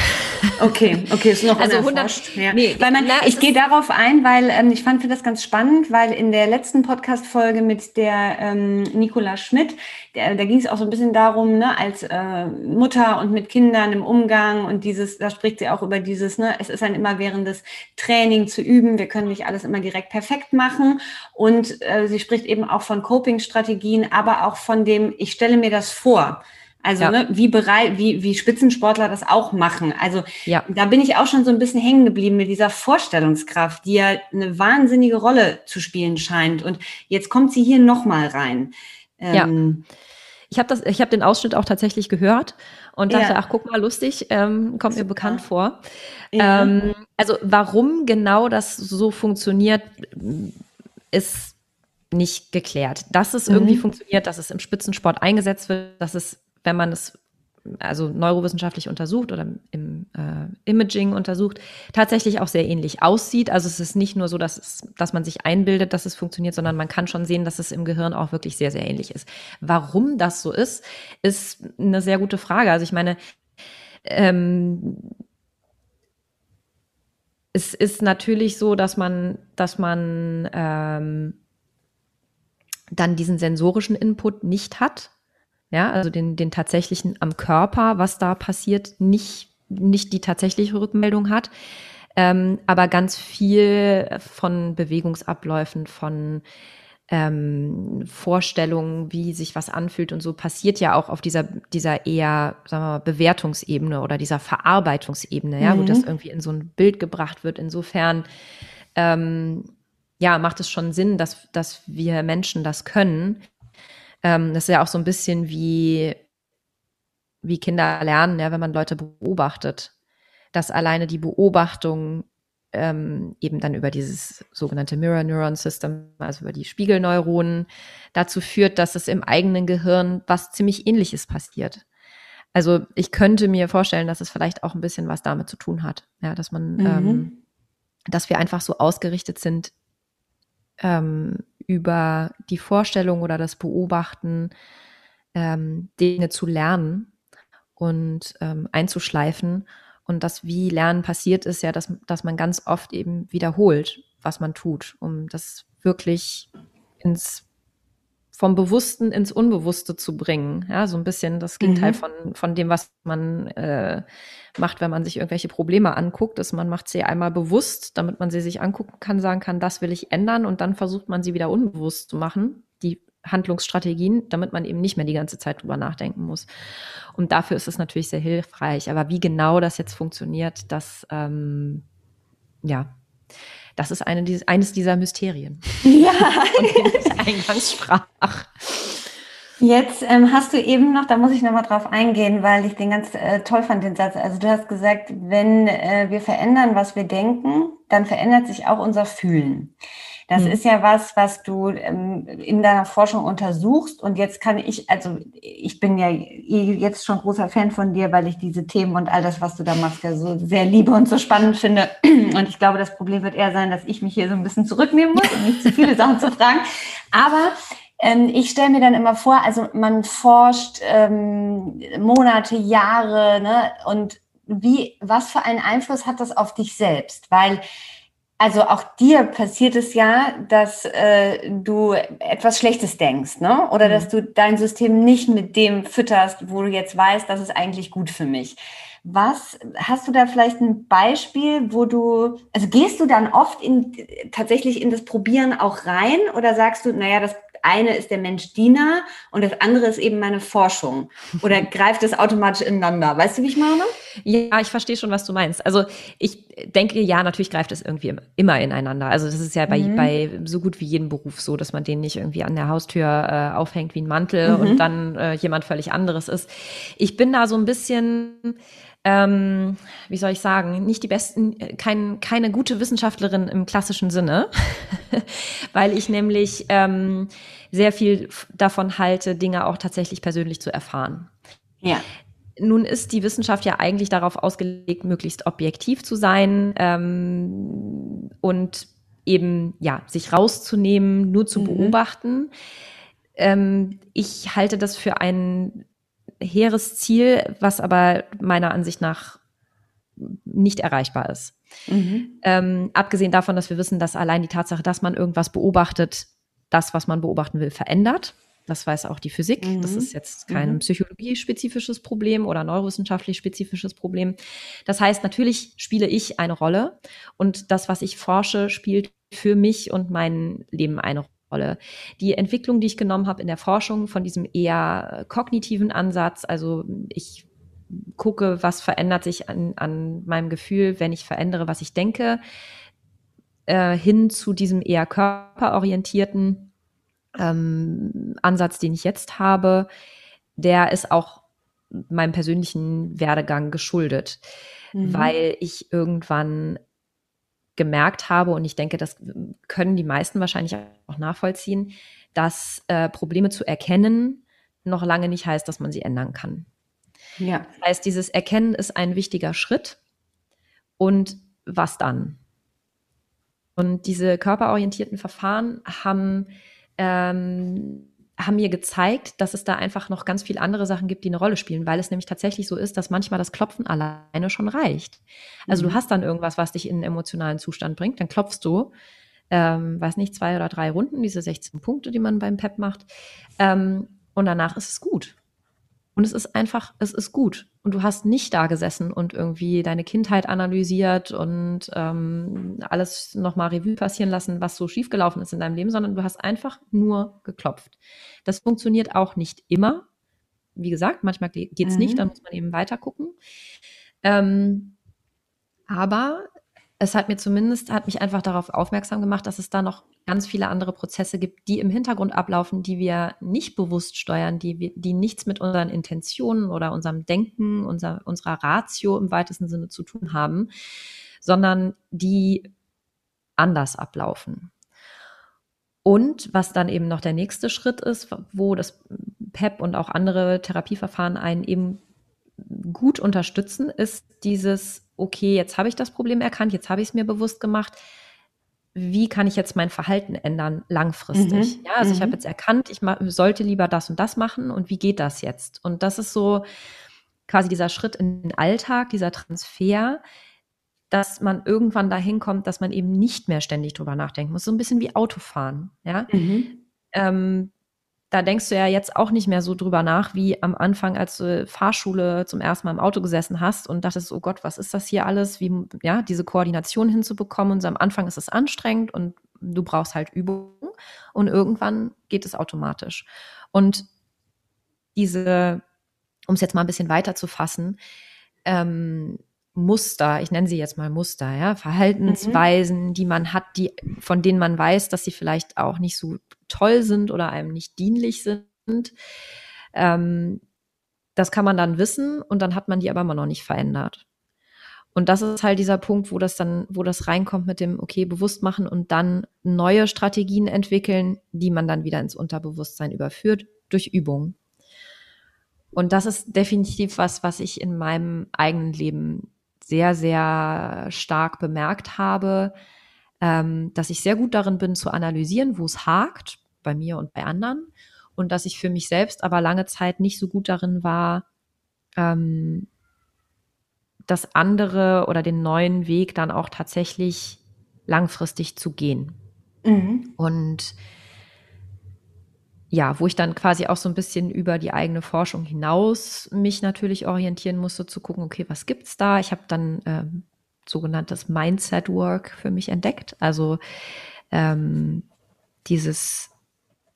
Speaker 1: Okay, okay, ist noch also 100, ja. nee, weil man, na, ich gehe darauf ein, weil ähm, ich fand das ganz spannend, weil in der letzten Podcast-Folge mit der ähm, Nicola Schmidt, der, da ging es auch so ein bisschen darum, ne, als äh, Mutter und mit Kindern im Umgang und dieses, da spricht sie auch über dieses, ne, es ist ein immerwährendes Training zu üben, wir können nicht alles immer direkt perfekt machen und äh, sie spricht eben auch von Coping-Strategien, aber auch von dem, ich stelle mir das vor. Also ja. ne, wie bereit, wie, wie Spitzensportler das auch machen. Also ja. da bin ich auch schon so ein bisschen hängen geblieben mit dieser Vorstellungskraft, die ja eine wahnsinnige Rolle zu spielen scheint. Und jetzt kommt sie hier nochmal rein.
Speaker 2: Ähm, ja. Ich habe das, ich habe den Ausschnitt auch tatsächlich gehört und dachte, ja. ach guck mal, lustig, ähm, kommt Super. mir bekannt vor. Ähm, also warum genau das so funktioniert, ist nicht geklärt. Dass es mhm. irgendwie funktioniert, dass es im Spitzensport eingesetzt wird, dass es wenn man es also neurowissenschaftlich untersucht oder im äh, Imaging untersucht, tatsächlich auch sehr ähnlich aussieht. Also es ist nicht nur so, dass, es, dass man sich einbildet, dass es funktioniert, sondern man kann schon sehen, dass es im Gehirn auch wirklich sehr, sehr ähnlich ist. Warum das so ist, ist eine sehr gute Frage. Also ich meine, ähm, es ist natürlich so, dass man, dass man ähm, dann diesen sensorischen Input nicht hat ja, also den, den tatsächlichen am Körper, was da passiert, nicht, nicht die tatsächliche Rückmeldung hat. Ähm, aber ganz viel von Bewegungsabläufen, von ähm, Vorstellungen, wie sich was anfühlt und so passiert ja auch auf dieser, dieser eher, sagen wir mal, Bewertungsebene oder dieser Verarbeitungsebene, ja, mhm. wo das irgendwie in so ein Bild gebracht wird. Insofern, ähm, ja, macht es schon Sinn, dass, dass wir Menschen das können. Ähm, das ist ja auch so ein bisschen wie, wie Kinder lernen, ja, wenn man Leute beobachtet, dass alleine die Beobachtung ähm, eben dann über dieses sogenannte Mirror Neuron System, also über die Spiegelneuronen, dazu führt, dass es im eigenen Gehirn was ziemlich ähnliches passiert. Also ich könnte mir vorstellen, dass es vielleicht auch ein bisschen was damit zu tun hat, ja, dass man, mhm. ähm, dass wir einfach so ausgerichtet sind, ähm, über die Vorstellung oder das Beobachten ähm, Dinge zu lernen und ähm, einzuschleifen. Und das, wie Lernen passiert, ist ja, dass, dass man ganz oft eben wiederholt, was man tut, um das wirklich ins vom Bewussten ins Unbewusste zu bringen. Ja, so ein bisschen das Gegenteil mhm. von, von dem, was man äh, macht, wenn man sich irgendwelche Probleme anguckt, ist, man macht sie einmal bewusst, damit man sie sich angucken kann, sagen kann, das will ich ändern und dann versucht man sie wieder unbewusst zu machen, die Handlungsstrategien, damit man eben nicht mehr die ganze Zeit drüber nachdenken muss. Und dafür ist es natürlich sehr hilfreich. Aber wie genau das jetzt funktioniert, das, ähm, ja, das ist eine, eines dieser Mysterien. Ja. [LAUGHS]
Speaker 1: Eingangssprach. Jetzt ähm, hast du eben noch, da muss ich nochmal drauf eingehen, weil ich den ganz äh, toll fand, den Satz. Also du hast gesagt, wenn äh, wir verändern, was wir denken, dann verändert sich auch unser Fühlen. Das mhm. ist ja was, was du ähm, in deiner Forschung untersuchst. Und jetzt kann ich, also ich bin ja eh jetzt schon großer Fan von dir, weil ich diese Themen und all das, was du da machst, ja so sehr liebe und so spannend finde. [CLEARS THROAT] Und ich glaube, das Problem wird eher sein, dass ich mich hier so ein bisschen zurücknehmen muss und nicht zu viele Sachen zu fragen. Aber ähm, ich stelle mir dann immer vor, also man forscht ähm, Monate, Jahre, ne? Und wie, was für einen Einfluss hat das auf dich selbst? Weil also auch dir passiert es ja, dass äh, du etwas Schlechtes denkst, ne? Oder mhm. dass du dein System nicht mit dem fütterst, wo du jetzt weißt, das ist eigentlich gut für mich. Was hast du da vielleicht ein Beispiel, wo du, also gehst du dann oft in tatsächlich in das Probieren auch rein oder sagst du, naja, das eine ist der Mensch Diener und das andere ist eben meine Forschung? Oder [LAUGHS] greift es automatisch ineinander? Weißt du, wie ich meine?
Speaker 2: Ja, ich verstehe schon, was du meinst. Also ich denke, ja, natürlich greift es irgendwie immer ineinander. Also das ist ja bei, mhm. bei so gut wie jedem Beruf so, dass man den nicht irgendwie an der Haustür äh, aufhängt wie ein Mantel mhm. und dann äh, jemand völlig anderes ist. Ich bin da so ein bisschen ähm, wie soll ich sagen, nicht die besten, kein, keine gute Wissenschaftlerin im klassischen Sinne, [LAUGHS] weil ich nämlich ähm, sehr viel davon halte, Dinge auch tatsächlich persönlich zu erfahren.
Speaker 1: Ja.
Speaker 2: Nun ist die Wissenschaft ja eigentlich darauf ausgelegt, möglichst objektiv zu sein ähm, und eben ja sich rauszunehmen, nur zu mhm. beobachten. Ähm, ich halte das für ein hehres Ziel, was aber meiner Ansicht nach nicht erreichbar ist. Mhm. Ähm, abgesehen davon, dass wir wissen, dass allein die Tatsache, dass man irgendwas beobachtet, das, was man beobachten will, verändert. Das weiß auch die Physik. Mhm. Das ist jetzt kein mhm. psychologiespezifisches Problem oder neurowissenschaftlich spezifisches Problem. Das heißt, natürlich spiele ich eine Rolle und das, was ich forsche, spielt für mich und mein Leben eine Rolle. Rolle. Die Entwicklung, die ich genommen habe in der Forschung von diesem eher kognitiven Ansatz, also ich gucke, was verändert sich an, an meinem Gefühl, wenn ich verändere, was ich denke, äh, hin zu diesem eher körperorientierten ähm, Ansatz, den ich jetzt habe, der ist auch meinem persönlichen Werdegang geschuldet, mhm. weil ich irgendwann gemerkt habe, und ich denke, das können die meisten wahrscheinlich auch nachvollziehen, dass äh, Probleme zu erkennen noch lange nicht heißt, dass man sie ändern kann. Ja. Das heißt, dieses Erkennen ist ein wichtiger Schritt. Und was dann? Und diese körperorientierten Verfahren haben ähm, haben mir gezeigt, dass es da einfach noch ganz viele andere Sachen gibt, die eine Rolle spielen, weil es nämlich tatsächlich so ist, dass manchmal das Klopfen alleine schon reicht. Also mhm. du hast dann irgendwas, was dich in einen emotionalen Zustand bringt, dann klopfst du, ähm, weiß nicht, zwei oder drei Runden, diese 16 Punkte, die man beim PEP macht, ähm, und danach ist es gut. Und es ist einfach, es ist gut. Und du hast nicht da gesessen und irgendwie deine Kindheit analysiert und ähm, alles nochmal Revue passieren lassen, was so schiefgelaufen ist in deinem Leben, sondern du hast einfach nur geklopft. Das funktioniert auch nicht immer. Wie gesagt, manchmal geht es mhm. nicht, dann muss man eben weiter gucken. Ähm, aber es hat mir zumindest, hat mich einfach darauf aufmerksam gemacht, dass es da noch ganz viele andere Prozesse gibt, die im Hintergrund ablaufen, die wir nicht bewusst steuern, die, die nichts mit unseren Intentionen oder unserem Denken, unser, unserer Ratio im weitesten Sinne zu tun haben, sondern die anders ablaufen. Und was dann eben noch der nächste Schritt ist, wo das PEP und auch andere Therapieverfahren einen eben gut unterstützen, ist dieses, okay, jetzt habe ich das Problem erkannt, jetzt habe ich es mir bewusst gemacht. Wie kann ich jetzt mein Verhalten ändern langfristig? Mhm. Ja, also mhm. ich habe jetzt erkannt, ich sollte lieber das und das machen und wie geht das jetzt? Und das ist so quasi dieser Schritt in den Alltag, dieser Transfer, dass man irgendwann dahin kommt, dass man eben nicht mehr ständig drüber nachdenken muss. So ein bisschen wie Autofahren, ja. Mhm. Ähm, da denkst du ja jetzt auch nicht mehr so drüber nach, wie am Anfang, als du Fahrschule zum ersten Mal im Auto gesessen hast und dachtest, oh Gott, was ist das hier alles? Wie, ja, diese Koordination hinzubekommen. Und so am Anfang ist es anstrengend und du brauchst halt Übung und irgendwann geht es automatisch. Und diese, um es jetzt mal ein bisschen weiter zu fassen, ähm, Muster, ich nenne sie jetzt mal Muster, ja, Verhaltensweisen, mhm. die man hat, die, von denen man weiß, dass sie vielleicht auch nicht so toll sind oder einem nicht dienlich sind. Ähm, das kann man dann wissen und dann hat man die aber immer noch nicht verändert. Und das ist halt dieser Punkt, wo das dann, wo das reinkommt mit dem, okay, bewusst machen und dann neue Strategien entwickeln, die man dann wieder ins Unterbewusstsein überführt durch Übung. Und das ist definitiv was, was ich in meinem eigenen Leben sehr, sehr stark bemerkt habe, ähm, dass ich sehr gut darin bin zu analysieren, wo es hakt bei mir und bei anderen. Und dass ich für mich selbst aber lange Zeit nicht so gut darin war, ähm, das andere oder den neuen Weg dann auch tatsächlich langfristig zu gehen. Mhm. Und ja, wo ich dann quasi auch so ein bisschen über die eigene Forschung hinaus mich natürlich orientieren musste, zu gucken, okay, was gibt's da? Ich habe dann ähm, sogenanntes Mindset Work für mich entdeckt. Also ähm, dieses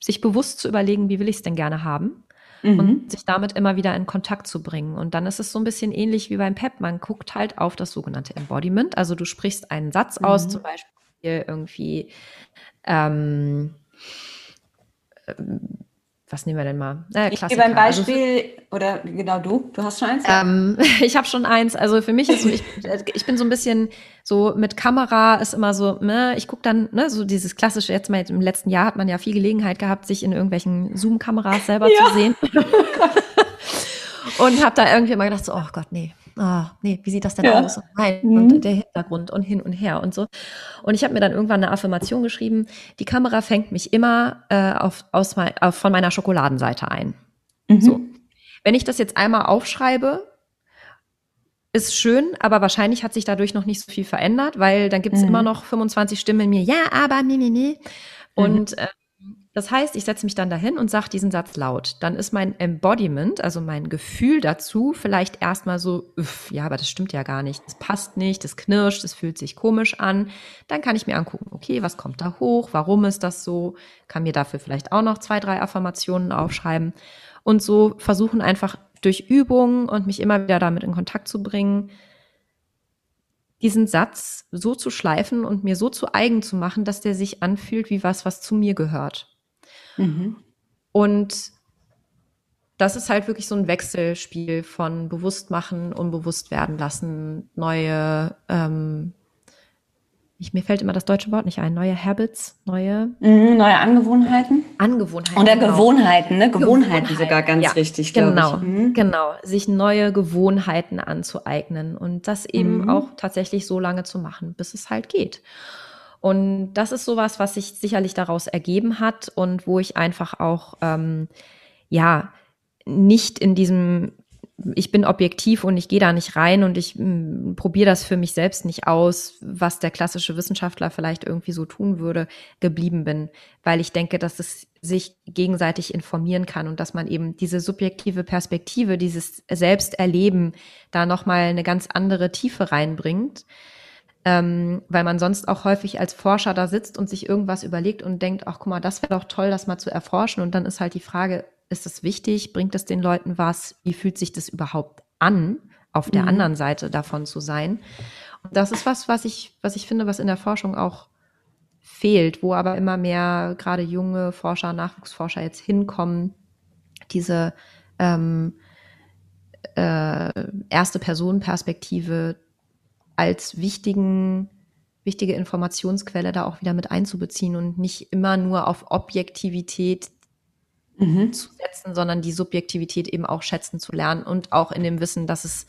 Speaker 2: sich bewusst zu überlegen, wie will ich es denn gerne haben mhm. und sich damit immer wieder in Kontakt zu bringen. Und dann ist es so ein bisschen ähnlich wie beim PEP. Man guckt halt auf das sogenannte Embodiment. Also du sprichst einen Satz aus, mhm. zum Beispiel irgendwie ähm, was nehmen wir denn mal?
Speaker 1: Äh, ich gebe ein also Beispiel, also, oder genau du, du hast schon eins?
Speaker 2: Ähm, [LAUGHS] ich habe schon eins. Also für mich ist so, ich, ich bin so ein bisschen so mit Kamera ist immer so, ne, ich gucke dann, ne, so dieses klassische, jetzt mal im letzten Jahr hat man ja viel Gelegenheit gehabt, sich in irgendwelchen Zoom-Kameras selber ja. zu sehen. [LAUGHS] Und habe da irgendwie immer gedacht, so, oh Gott, nee, oh, nee, wie sieht das denn ja. aus? Nein, mhm. und der Hintergrund und hin und her und so. Und ich habe mir dann irgendwann eine Affirmation geschrieben, die Kamera fängt mich immer äh, auf, aus mein, auf, von meiner Schokoladenseite ein. Mhm. So. Wenn ich das jetzt einmal aufschreibe, ist schön, aber wahrscheinlich hat sich dadurch noch nicht so viel verändert, weil dann gibt es mhm. immer noch 25 Stimmen in mir, ja, aber, nee, nee, nee. Und mhm. äh, das heißt, ich setze mich dann dahin und sage diesen Satz laut. Dann ist mein Embodiment, also mein Gefühl dazu, vielleicht erstmal so, üff, ja, aber das stimmt ja gar nicht. Das passt nicht, das knirscht, das fühlt sich komisch an. Dann kann ich mir angucken, okay, was kommt da hoch? Warum ist das so? Kann mir dafür vielleicht auch noch zwei, drei Affirmationen aufschreiben. Und so versuchen einfach durch Übungen und mich immer wieder damit in Kontakt zu bringen, diesen Satz so zu schleifen und mir so zu eigen zu machen, dass der sich anfühlt wie was, was zu mir gehört. Mhm. Und das ist halt wirklich so ein Wechselspiel von bewusst machen, unbewusst werden lassen, neue, ähm, ich, mir fällt immer das deutsche Wort nicht ein, neue Habits, neue
Speaker 1: mhm, neue Angewohnheiten.
Speaker 2: Angewohnheiten.
Speaker 1: Oder genau. Gewohnheiten, ne? Gewohnheiten, Gewohnheiten sogar ganz ja, richtig,
Speaker 2: genau. Mhm. Genau, sich neue Gewohnheiten anzueignen und das eben mhm. auch tatsächlich so lange zu machen, bis es halt geht. Und das ist sowas, was sich sicherlich daraus ergeben hat und wo ich einfach auch, ähm, ja, nicht in diesem, ich bin objektiv und ich gehe da nicht rein und ich hm, probiere das für mich selbst nicht aus, was der klassische Wissenschaftler vielleicht irgendwie so tun würde, geblieben bin, weil ich denke, dass es sich gegenseitig informieren kann und dass man eben diese subjektive Perspektive, dieses Selbsterleben da nochmal eine ganz andere Tiefe reinbringt ähm, weil man sonst auch häufig als Forscher da sitzt und sich irgendwas überlegt und denkt, ach guck mal, das wäre doch toll, das mal zu erforschen. Und dann ist halt die Frage, ist es wichtig? Bringt es den Leuten was? Wie fühlt sich das überhaupt an, auf der mhm. anderen Seite davon zu sein? Und das ist was, was ich, was ich finde, was in der Forschung auch fehlt, wo aber immer mehr gerade junge Forscher, Nachwuchsforscher jetzt hinkommen, diese ähm, äh, erste Personenperspektive als wichtigen, wichtige Informationsquelle da auch wieder mit einzubeziehen und nicht immer nur auf Objektivität mhm. zu setzen, sondern die Subjektivität eben auch schätzen zu lernen und auch in dem Wissen, dass es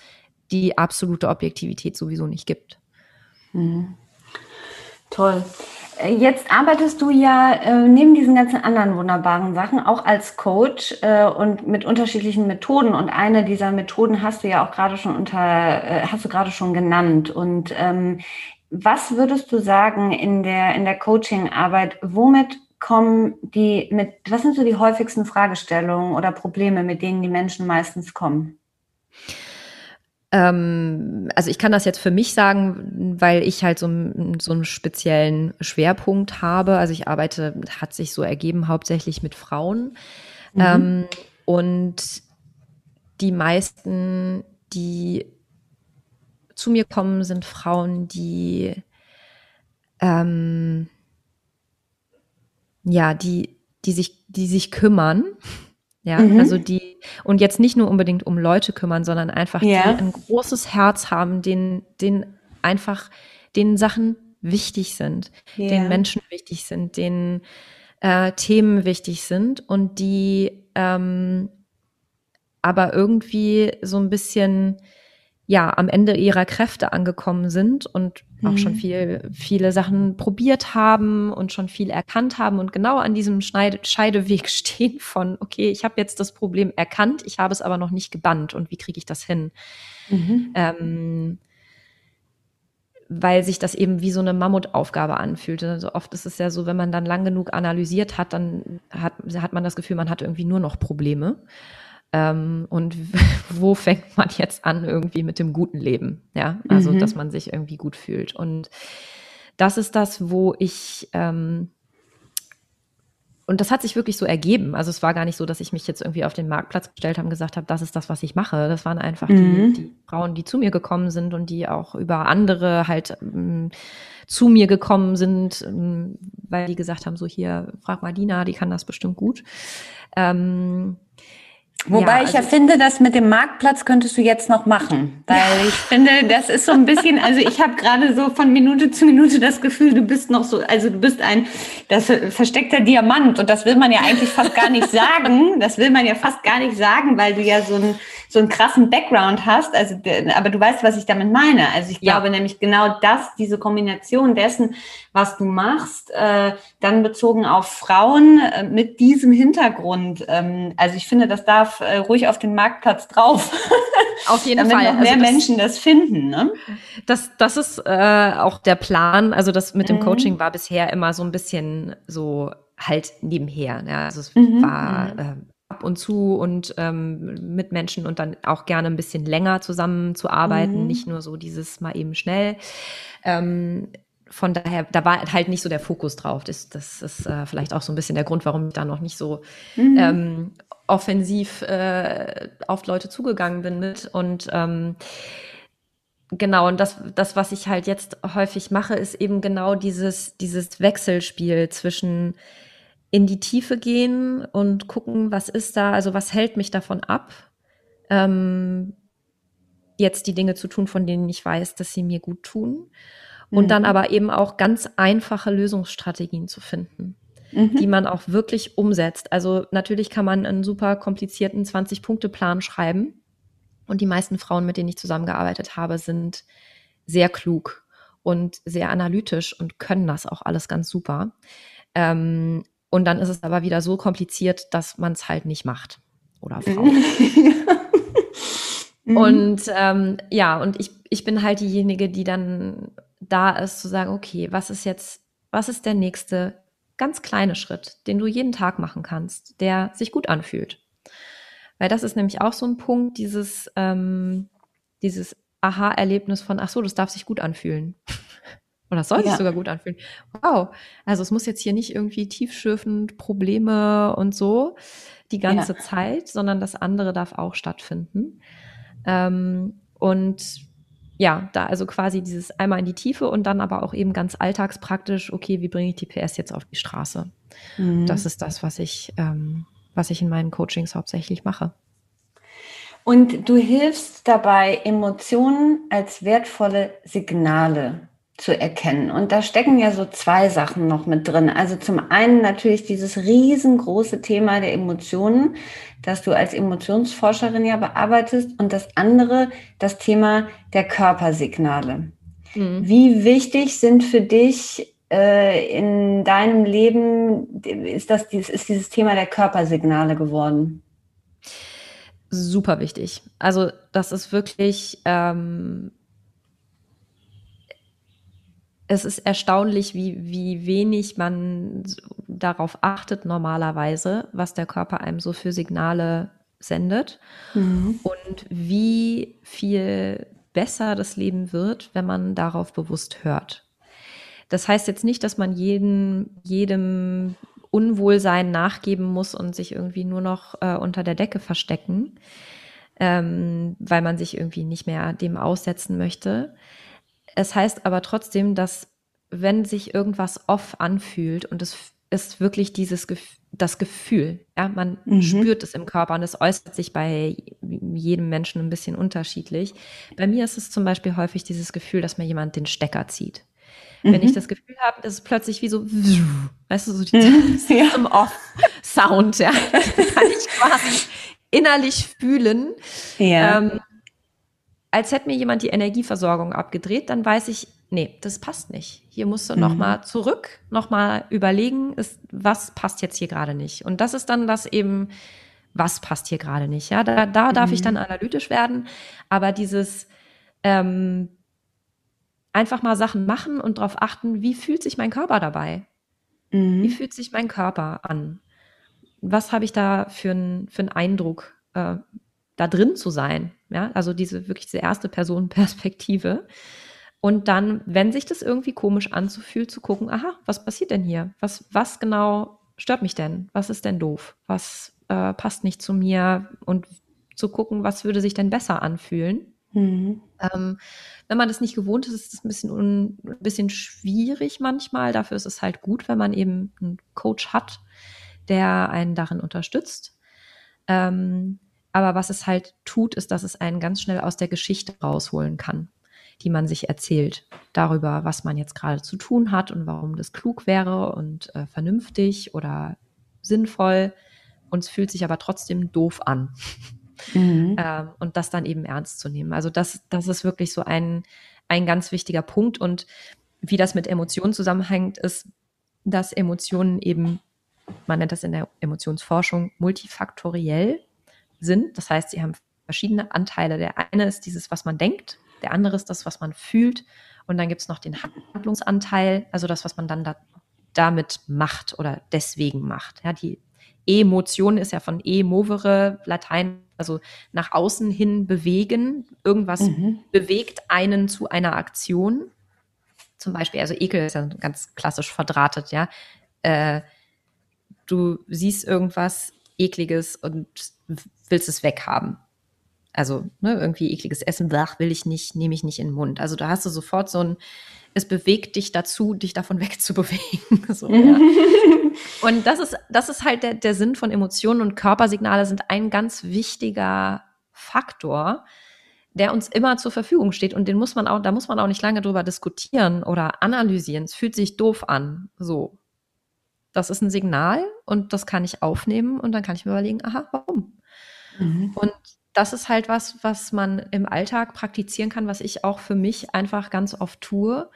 Speaker 2: die absolute Objektivität sowieso nicht gibt.
Speaker 1: Mhm. Toll. Jetzt arbeitest du ja äh, neben diesen ganzen anderen wunderbaren Sachen auch als Coach äh, und mit unterschiedlichen Methoden. Und eine dieser Methoden hast du ja auch gerade schon unter, äh, hast du gerade schon genannt. Und ähm, was würdest du sagen in der, in der Coaching-Arbeit, womit kommen die mit, was sind so die häufigsten Fragestellungen oder Probleme, mit denen die Menschen meistens kommen?
Speaker 2: Ähm, also ich kann das jetzt für mich sagen, weil ich halt so, so einen speziellen Schwerpunkt habe. Also ich arbeite, hat sich so ergeben, hauptsächlich mit Frauen. Mhm. Ähm, und die meisten, die zu mir kommen, sind Frauen, die ähm, ja, die, die sich, die sich kümmern ja, mhm. also die, und jetzt nicht nur unbedingt um Leute kümmern, sondern einfach ja. die ein großes Herz haben, denen, denen einfach, denen Sachen wichtig sind, ja. denen Menschen wichtig sind, denen äh, Themen wichtig sind und die ähm, aber irgendwie so ein bisschen ja am Ende ihrer Kräfte angekommen sind und auch mhm. schon viel, viele Sachen probiert haben und schon viel erkannt haben und genau an diesem Schneide Scheideweg [LAUGHS] stehen von, okay, ich habe jetzt das Problem erkannt, ich habe es aber noch nicht gebannt und wie kriege ich das hin? Mhm. Ähm, weil sich das eben wie so eine Mammutaufgabe anfühlt. Also oft ist es ja so, wenn man dann lang genug analysiert hat, dann hat, hat man das Gefühl, man hat irgendwie nur noch Probleme. Ähm, und [LAUGHS] wo fängt man jetzt an irgendwie mit dem guten Leben? Ja, also mhm. dass man sich irgendwie gut fühlt. Und das ist das, wo ich ähm, und das hat sich wirklich so ergeben. Also es war gar nicht so, dass ich mich jetzt irgendwie auf den Marktplatz gestellt habe und gesagt habe, das ist das, was ich mache. Das waren einfach mhm. die, die, Frauen, die zu mir gekommen sind und die auch über andere halt ähm, zu mir gekommen sind, ähm, weil die gesagt haben, so hier, frag mal Dina, die kann das bestimmt gut. Ähm,
Speaker 1: Wobei ja, ich ja also finde, das mit dem Marktplatz könntest du jetzt noch machen, weil ja. ich finde, das ist so ein bisschen, [LAUGHS] also ich habe gerade so von Minute zu Minute das Gefühl, du bist noch so, also du bist ein das versteckter Diamant und das will man ja eigentlich fast gar nicht sagen, das will man ja fast gar nicht sagen, weil du ja so ein so einen krassen Background hast, also aber du weißt, was ich damit meine. Also ich glaube nämlich genau das, diese Kombination dessen, was du machst, äh, dann bezogen auf Frauen äh, mit diesem Hintergrund. Ähm, also ich finde, das darf äh, ruhig auf den Marktplatz drauf. [LAUGHS]
Speaker 2: Auf jeden
Speaker 1: Damit
Speaker 2: Fall.
Speaker 1: noch mehr also das, Menschen das finden. Ne?
Speaker 2: Das, das ist äh, auch der Plan. Also das mit dem mhm. Coaching war bisher immer so ein bisschen so halt nebenher. Ja. Also es mhm. war mhm. äh, ab und zu und ähm, mit Menschen und dann auch gerne ein bisschen länger zusammenzuarbeiten, mhm. nicht nur so dieses mal eben schnell. Ähm, von daher, da war halt nicht so der Fokus drauf. Das, das ist äh, vielleicht auch so ein bisschen der Grund, warum ich da noch nicht so mhm. ähm, offensiv äh, auf Leute zugegangen bin mit. Und ähm, genau, und das, das, was ich halt jetzt häufig mache, ist eben genau dieses, dieses Wechselspiel zwischen in die Tiefe gehen und gucken, was ist da, also was hält mich davon ab, ähm, jetzt die Dinge zu tun, von denen ich weiß, dass sie mir gut tun. Und mhm. dann aber eben auch ganz einfache Lösungsstrategien zu finden, mhm. die man auch wirklich umsetzt. Also natürlich kann man einen super komplizierten 20-Punkte-Plan schreiben. Und die meisten Frauen, mit denen ich zusammengearbeitet habe, sind sehr klug und sehr analytisch und können das auch alles ganz super. Ähm, und dann ist es aber wieder so kompliziert, dass man es halt nicht macht. Oder Frau. [LAUGHS] mhm. Und ähm, ja, und ich, ich bin halt diejenige, die dann da ist, zu sagen, okay, was ist jetzt, was ist der nächste ganz kleine Schritt, den du jeden Tag machen kannst, der sich gut anfühlt. Weil das ist nämlich auch so ein Punkt, dieses, ähm, dieses Aha-Erlebnis von, ach so, das darf sich gut anfühlen. [LAUGHS] Oder soll sich ja. sogar gut anfühlen. Wow. Also es muss jetzt hier nicht irgendwie tiefschürfend Probleme und so die ganze ja. Zeit, sondern das andere darf auch stattfinden. Ähm, und ja, da also quasi dieses einmal in die Tiefe und dann aber auch eben ganz alltagspraktisch, okay, wie bringe ich die PS jetzt auf die Straße? Mhm. Das ist das, was ich, ähm, was ich in meinen Coachings hauptsächlich mache.
Speaker 1: Und du hilfst dabei, Emotionen als wertvolle Signale zu erkennen. Und da stecken ja so zwei Sachen noch mit drin. Also zum einen natürlich dieses riesengroße Thema der Emotionen, das du als Emotionsforscherin ja bearbeitest. Und das andere, das Thema der Körpersignale. Mhm. Wie wichtig sind für dich äh, in deinem Leben, ist, das, ist dieses Thema der Körpersignale geworden?
Speaker 2: Super wichtig. Also das ist wirklich ähm, es ist erstaunlich, wie, wie wenig man darauf achtet normalerweise, was der Körper einem so für Signale sendet mhm. und wie viel besser das Leben wird, wenn man darauf bewusst hört. Das heißt jetzt nicht, dass man jeden, jedem Unwohlsein nachgeben muss und sich irgendwie nur noch äh, unter der Decke verstecken, ähm, weil man sich irgendwie nicht mehr dem aussetzen möchte. Es heißt aber trotzdem, dass wenn sich irgendwas off anfühlt und es ist wirklich dieses das Gefühl, ja, man mhm. spürt es im Körper und es äußert sich bei jedem Menschen ein bisschen unterschiedlich. Bei mir ist es zum Beispiel häufig dieses Gefühl, dass mir jemand den Stecker zieht. Mhm. Wenn ich mhm. das Gefühl habe, ist es plötzlich wie so, weißt du, so mhm. [LAUGHS] [LAUGHS] ja. zum Off-Sound, ja. [LAUGHS] kann ich quasi innerlich fühlen. Ja. Ähm, als hätte mir jemand die Energieversorgung abgedreht, dann weiß ich, nee, das passt nicht. Hier musst du mhm. nochmal zurück, nochmal überlegen, ist, was passt jetzt hier gerade nicht. Und das ist dann das eben, was passt hier gerade nicht. Ja, da, da darf ich dann mhm. analytisch werden. Aber dieses ähm, einfach mal Sachen machen und darauf achten, wie fühlt sich mein Körper dabei? Mhm. Wie fühlt sich mein Körper an? Was habe ich da für einen für Eindruck? Äh, da drin zu sein. Ja, also diese wirklich diese erste Personenperspektive. Und dann, wenn sich das irgendwie komisch anzufühlt, zu gucken, aha, was passiert denn hier? Was, was genau stört mich denn? Was ist denn doof? Was äh, passt nicht zu mir? Und zu gucken, was würde sich denn besser anfühlen? Mhm. Ähm, wenn man das nicht gewohnt ist, ist es ein bisschen, un, ein bisschen schwierig manchmal. Dafür ist es halt gut, wenn man eben einen Coach hat, der einen darin unterstützt. Ähm, aber was es halt tut, ist, dass es einen ganz schnell aus der Geschichte rausholen kann, die man sich erzählt, darüber, was man jetzt gerade zu tun hat und warum das klug wäre und äh, vernünftig oder sinnvoll. Und es fühlt sich aber trotzdem doof an. Mhm. [LAUGHS] Ähm, und das dann eben ernst zu nehmen. Also das, das ist wirklich so ein, ein ganz wichtiger Punkt. Und wie das mit Emotionen zusammenhängt, ist, dass Emotionen eben, man nennt das in der Emotionsforschung, multifaktoriell sind. Das heißt, sie haben verschiedene Anteile. Der eine ist dieses, was man denkt, der andere ist das, was man fühlt. Und dann gibt es noch den Handlungsanteil, also das, was man dann da, damit macht oder deswegen macht. Ja, die Emotion ist ja von e movere, Latein, also nach außen hin bewegen. Irgendwas mhm. bewegt einen zu einer Aktion. Zum Beispiel, also Ekel ist ja ganz klassisch verdrahtet, ja. Äh, du siehst irgendwas Ekliges und willst es weghaben. Also ne, irgendwie ekliges Essen, ach, will ich nicht, nehme ich nicht in den Mund. Also da hast du sofort so ein, es bewegt dich dazu, dich davon [LAUGHS] wegzubewegen. so, ja. [LAUGHS] Und das ist, das ist halt der, der Sinn von Emotionen und Körpersignale sind ein ganz wichtiger Faktor, der uns immer zur Verfügung steht. Und den muss man auch, da muss man auch nicht lange drüber diskutieren oder analysieren. Es fühlt sich doof an. So. Das ist ein Signal und das kann ich aufnehmen und dann kann ich mir überlegen, aha, warum? Mhm. Und das ist halt was, was man im Alltag praktizieren kann, was ich auch für mich einfach ganz oft tue.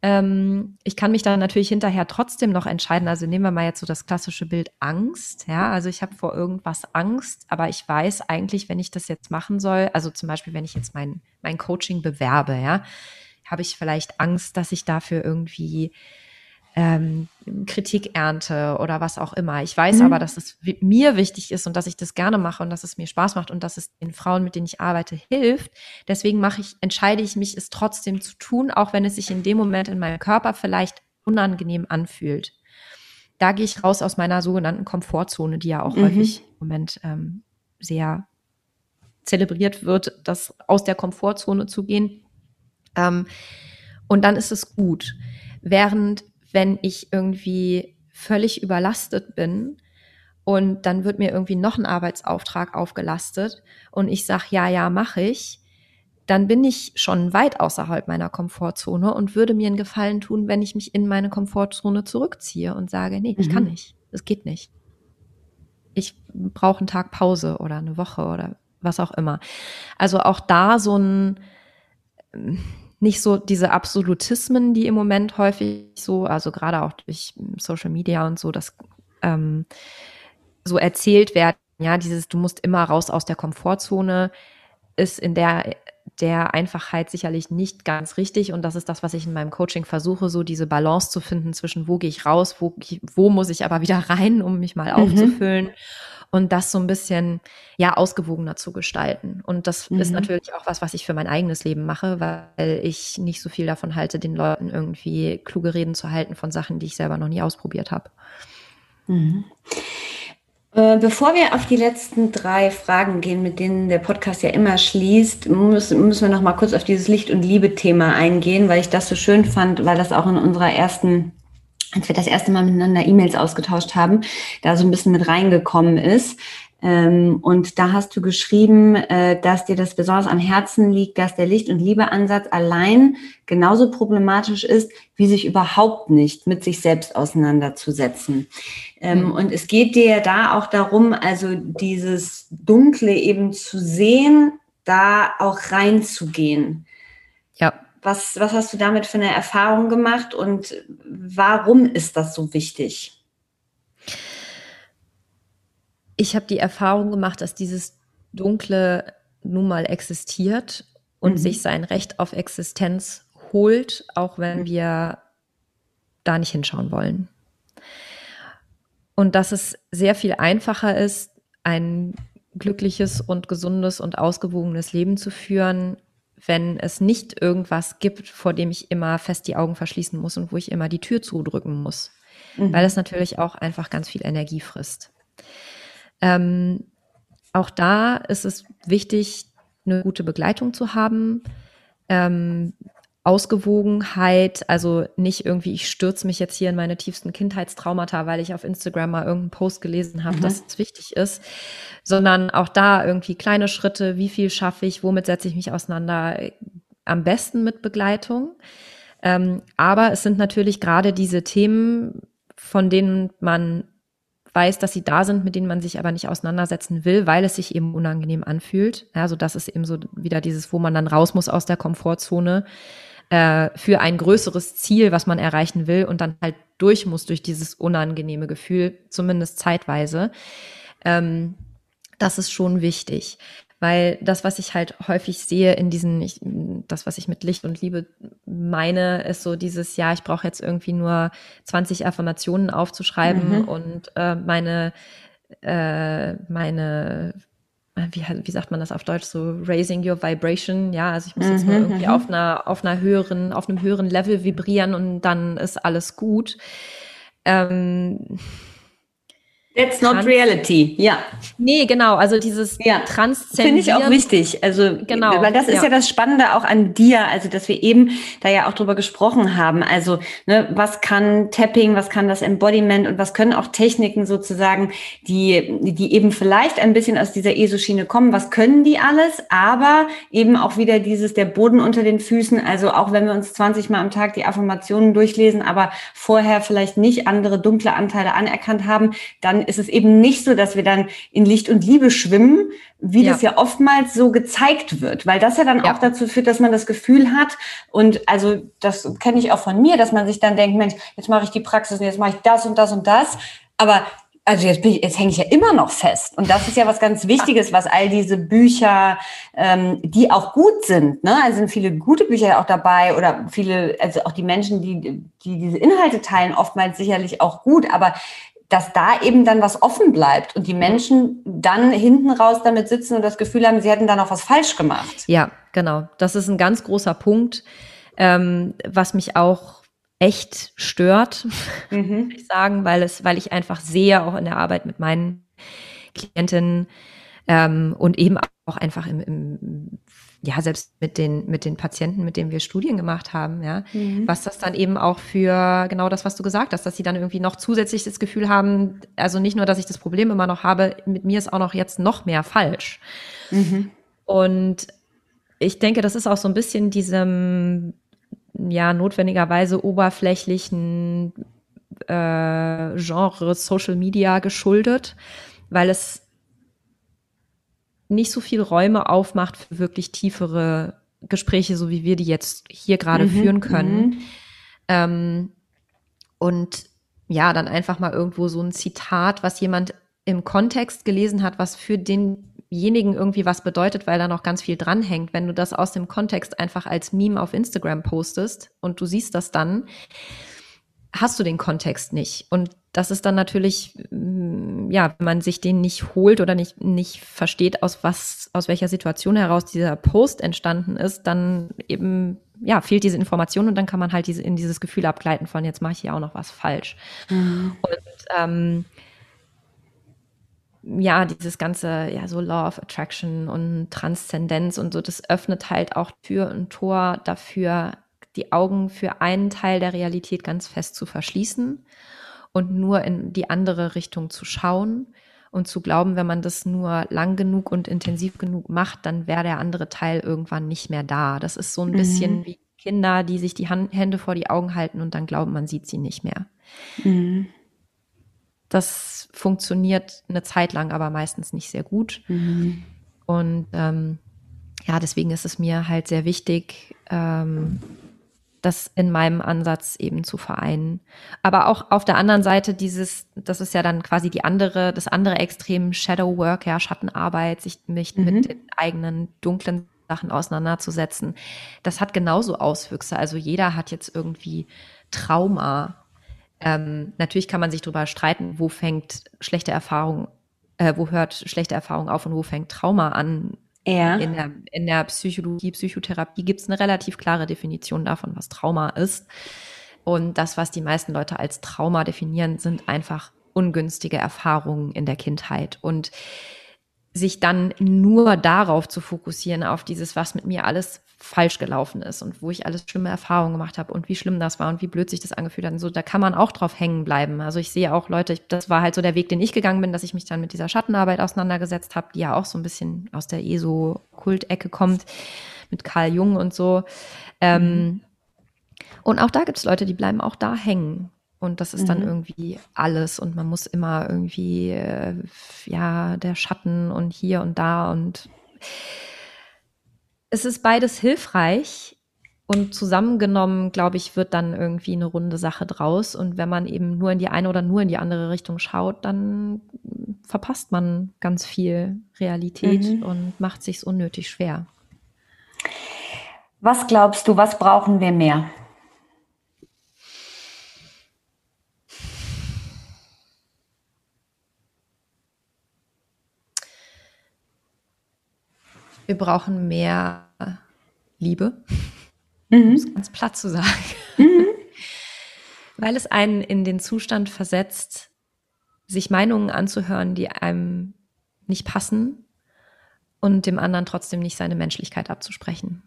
Speaker 2: Ähm, ich kann mich dann natürlich hinterher trotzdem noch entscheiden. Also nehmen wir mal jetzt so das klassische Bild Angst. Ja, also ich habe vor irgendwas Angst, aber ich weiß eigentlich, wenn ich das jetzt machen soll, also zum Beispiel, wenn ich jetzt mein, mein Coaching bewerbe, ja, habe ich vielleicht Angst, dass ich dafür irgendwie ähm, Kritik ernte oder was auch immer. Ich weiß mhm. aber, dass es mir wichtig ist und dass ich das gerne mache und dass es mir Spaß macht und dass es den Frauen, mit denen ich arbeite, hilft. Deswegen mache ich, entscheide ich mich, es trotzdem zu tun, auch wenn es sich in dem Moment in meinem Körper vielleicht unangenehm anfühlt. Da gehe ich raus aus meiner sogenannten Komfortzone, die ja auch mhm. häufig im Moment ähm, sehr zelebriert wird, das aus der Komfortzone zu gehen. Ähm, und dann ist es gut. Während wenn ich irgendwie völlig überlastet bin und dann wird mir irgendwie noch ein Arbeitsauftrag aufgelastet und ich sage, ja, ja, mache ich, dann bin ich schon weit außerhalb meiner Komfortzone und würde mir einen Gefallen tun, wenn ich mich in meine Komfortzone zurückziehe und sage, nee, ich kann mhm. nicht, das geht nicht. Ich brauche einen Tag Pause oder eine Woche oder was auch immer. Also auch da so ein nicht so diese Absolutismen, die im Moment häufig so, also gerade auch durch Social Media und so, das ähm, so erzählt werden. Ja, dieses, du musst immer raus aus der Komfortzone, ist in der der Einfachheit sicherlich nicht ganz richtig. Und das ist das, was ich in meinem Coaching versuche, so diese Balance zu finden zwischen, wo gehe ich raus, wo, wo muss ich aber wieder [LAUGHS] rein, um mich mal mhm. aufzufüllen und das so ein bisschen ja ausgewogener zu gestalten. Und das mhm. ist natürlich auch was, was ich für mein eigenes Leben mache, weil ich nicht so viel davon halte, den Leuten irgendwie kluge Reden zu halten von Sachen, die ich selber noch nie ausprobiert habe.
Speaker 1: Mhm. Äh, bevor wir auf die letzten drei Fragen gehen, mit denen der Podcast ja immer schließt, müssen, müssen wir noch mal kurz auf dieses Licht- und Liebe-Thema eingehen, weil ich das so schön fand, weil das auch in unserer ersten als wir das erste Mal miteinander E-Mails ausgetauscht haben, da so ein bisschen mit reingekommen ist. Ähm, und da hast du geschrieben, äh, dass dir das besonders am Herzen liegt, dass der Licht- und Liebeansatz allein genauso problematisch ist, wie sich überhaupt nicht mit sich selbst auseinanderzusetzen. Mhm. Und es geht dir da auch darum, also dieses Dunkle eben zu sehen, da auch reinzugehen.
Speaker 2: Ja.
Speaker 1: Was, was hast du damit für eine Erfahrung gemacht und warum ist das so wichtig?
Speaker 2: Ich habe die Erfahrung gemacht, dass dieses Dunkle nun mal existiert und mhm. sich sein Recht auf Existenz holt, auch wenn mhm. wir da nicht hinschauen wollen. Und dass es sehr viel einfacher ist, ein glückliches und gesundes und ausgewogenes Leben zu führen, wenn es nicht irgendwas gibt, vor dem ich immer fest die Augen verschließen muss und wo ich immer die Tür zudrücken muss. mhm. weil es natürlich auch einfach ganz viel Energie frisst. Ähm, auch da ist es wichtig, eine gute Begleitung zu haben. Ähm, Ausgewogenheit, also nicht irgendwie, ich stürze mich jetzt hier in meine tiefsten Kindheitstraumata, weil ich auf Instagram mal irgendeinen Post gelesen habe, mhm. dass es wichtig ist, sondern auch da irgendwie kleine Schritte, wie viel schaffe ich, womit setze ich mich auseinander, am besten mit Begleitung. Ähm, aber es sind natürlich gerade diese Themen, von denen man weiß, dass sie da sind, mit denen man sich aber nicht auseinandersetzen will, weil es sich eben unangenehm anfühlt. Also das ist eben so wieder dieses, wo man dann raus muss aus der Komfortzone äh, für ein größeres Ziel, was man erreichen will und dann halt durch muss durch dieses unangenehme Gefühl, zumindest zeitweise. Ähm, das ist schon wichtig. Weil das, was ich halt häufig sehe in diesen, ich, das, was ich mit Licht und Liebe meine, ist so dieses, ja, ich brauche jetzt irgendwie nur 20 Affirmationen aufzuschreiben mhm. und äh, meine, äh, meine wie, wie sagt man das auf Deutsch, so raising your vibration, ja, also ich muss jetzt mal mhm, irgendwie mhm. auf einer, auf einer höheren, auf einem höheren Level vibrieren und dann ist alles gut. Ähm,
Speaker 1: That's not reality, ja.
Speaker 2: Nee, genau, also dieses
Speaker 1: ja. Transzendieren. Finde ich auch wichtig, also genau, weil das ist ja. ja. das Spannende auch an dir, also dass wir eben da ja auch drüber gesprochen haben, also ne, was kann Tapping, was kann das Embodiment und was können auch Techniken sozusagen, die, die eben vielleicht ein bisschen aus dieser ESO-Schiene kommen, was können die alles, aber eben auch wieder dieses, der Boden unter den Füßen, also auch wenn wir uns 20 Mal am Tag die Affirmationen durchlesen, aber vorher vielleicht nicht andere dunkle Anteile anerkannt haben, dann ist es eben nicht so, dass wir dann in Licht und Liebe schwimmen, wie ja. das ja oftmals so gezeigt wird, weil das ja dann ja. auch dazu führt, dass man das Gefühl hat und also das kenne ich auch von mir, dass man sich dann denkt, Mensch, jetzt mache ich die Praxis und jetzt mache ich das und das und das, aber also jetzt, bin ich, jetzt hänge ich ja immer noch fest. Und das ist ja was ganz Wichtiges, was all diese Bücher, ähm, die auch gut sind, ne? Also sind viele gute Bücher auch dabei oder viele, also auch die Menschen, die, die diese Inhalte teilen, oftmals sicherlich auch gut. Aber dass da eben dann was offen bleibt und die Menschen dann hinten raus damit sitzen und das Gefühl haben, sie hätten da noch was falsch gemacht.
Speaker 2: Ja, genau. Das ist ein ganz großer Punkt, ähm, was mich auch echt stört, [LAUGHS] mhm. würde ich sagen, weil es, weil ich einfach sehe, auch in der Arbeit mit meinen Klientinnen ähm, und eben auch einfach im, im ja, selbst mit den, mit den Patienten, mit denen wir Studien gemacht haben, ja, mhm. was das dann eben auch für genau das, was du gesagt hast, dass sie dann irgendwie noch zusätzlich das Gefühl haben, also nicht nur, dass ich das Problem immer noch habe, mit mir ist auch noch jetzt noch mehr falsch. Mhm. Und ich denke, das ist auch so ein bisschen diesem, ja, notwendigerweise oberflächlichen äh, Genre Social Media geschuldet, weil es nicht so viel Räume aufmacht für wirklich tiefere Gespräche, so wie wir die jetzt hier gerade mhm, führen können. Mhm. Ähm, und ja, dann einfach mal irgendwo so ein Zitat, was jemand im Kontext gelesen hat, was für denjenigen irgendwie was bedeutet, weil da noch ganz viel dranhängt. Wenn du das aus dem Kontext einfach als Meme auf Instagram postest und du siehst das dann, hast du den Kontext nicht. Und das ist dann natürlich, mm, ja, wenn man sich den nicht holt oder nicht, nicht versteht, aus was, aus welcher Situation heraus dieser Post entstanden ist, dann eben, ja, fehlt diese Information und dann kann man halt diese, in dieses Gefühl abgleiten von, jetzt mache ich hier auch noch was falsch. Mhm. Und, ähm, ja, dieses ganze, ja, so Law of Attraction und Transzendenz und so, das öffnet halt auch Tür und Tor dafür, die Augen für einen Teil der Realität ganz fest zu verschließen und nur in die andere Richtung zu schauen und zu glauben, wenn man das nur lang genug und intensiv genug macht, dann wäre der andere Teil irgendwann nicht mehr da. Das ist so ein mhm. bisschen wie Kinder, die sich die Hand, Hände vor die Augen halten und dann glauben, man sieht sie nicht mehr. Mhm. Das funktioniert eine Zeit lang, aber meistens nicht sehr gut. Mhm. Und ähm, ja, deswegen ist es mir halt sehr wichtig, ähm, das in meinem Ansatz eben zu vereinen. Aber auch auf der anderen Seite dieses, das ist ja dann quasi die andere, das andere Extrem Shadow Work, ja, Schattenarbeit, sich mich mhm. mit den eigenen dunklen Sachen auseinanderzusetzen. Das hat genauso Auswüchse. Also jeder hat jetzt irgendwie Trauma. Ähm, natürlich kann man sich darüber streiten, wo fängt schlechte Erfahrung, äh, wo hört schlechte Erfahrung auf und wo fängt Trauma an. Ja. In, der, in der Psychologie, Psychotherapie gibt es eine relativ klare Definition davon, was Trauma ist. Und das, was die meisten Leute als Trauma definieren, sind einfach ungünstige Erfahrungen in der Kindheit. Und sich dann nur darauf zu fokussieren, auf dieses, was mit mir alles falsch gelaufen ist und wo ich alles schlimme Erfahrungen gemacht habe und wie schlimm das war und wie blöd sich das angefühlt hat. Und so, da kann man auch drauf hängen bleiben. Also ich sehe auch Leute, ich, das war halt so der Weg, den ich gegangen bin, dass ich mich dann mit dieser Schattenarbeit auseinandergesetzt habe, die ja auch so ein bisschen aus der ESO-Kultecke kommt, mit Karl Jung und so. Ähm, mhm. und auch da gibt es Leute, die bleiben auch da hängen. Und das ist mhm. dann irgendwie alles und man muss immer irgendwie, äh, ja, der Schatten und hier und da und es ist beides hilfreich und zusammengenommen, glaube ich, wird dann irgendwie eine runde Sache draus. Und wenn man eben nur in die eine oder nur in die andere Richtung schaut, dann verpasst man ganz viel Realität mhm. und macht sich's unnötig schwer.
Speaker 1: Was glaubst du, was brauchen wir mehr?
Speaker 2: Wir brauchen mehr Liebe, mhm. um es ganz platt zu sagen. Mhm. [LAUGHS] Weil es einen in den Zustand versetzt, sich Meinungen anzuhören, die einem nicht passen und dem anderen trotzdem nicht seine Menschlichkeit abzusprechen.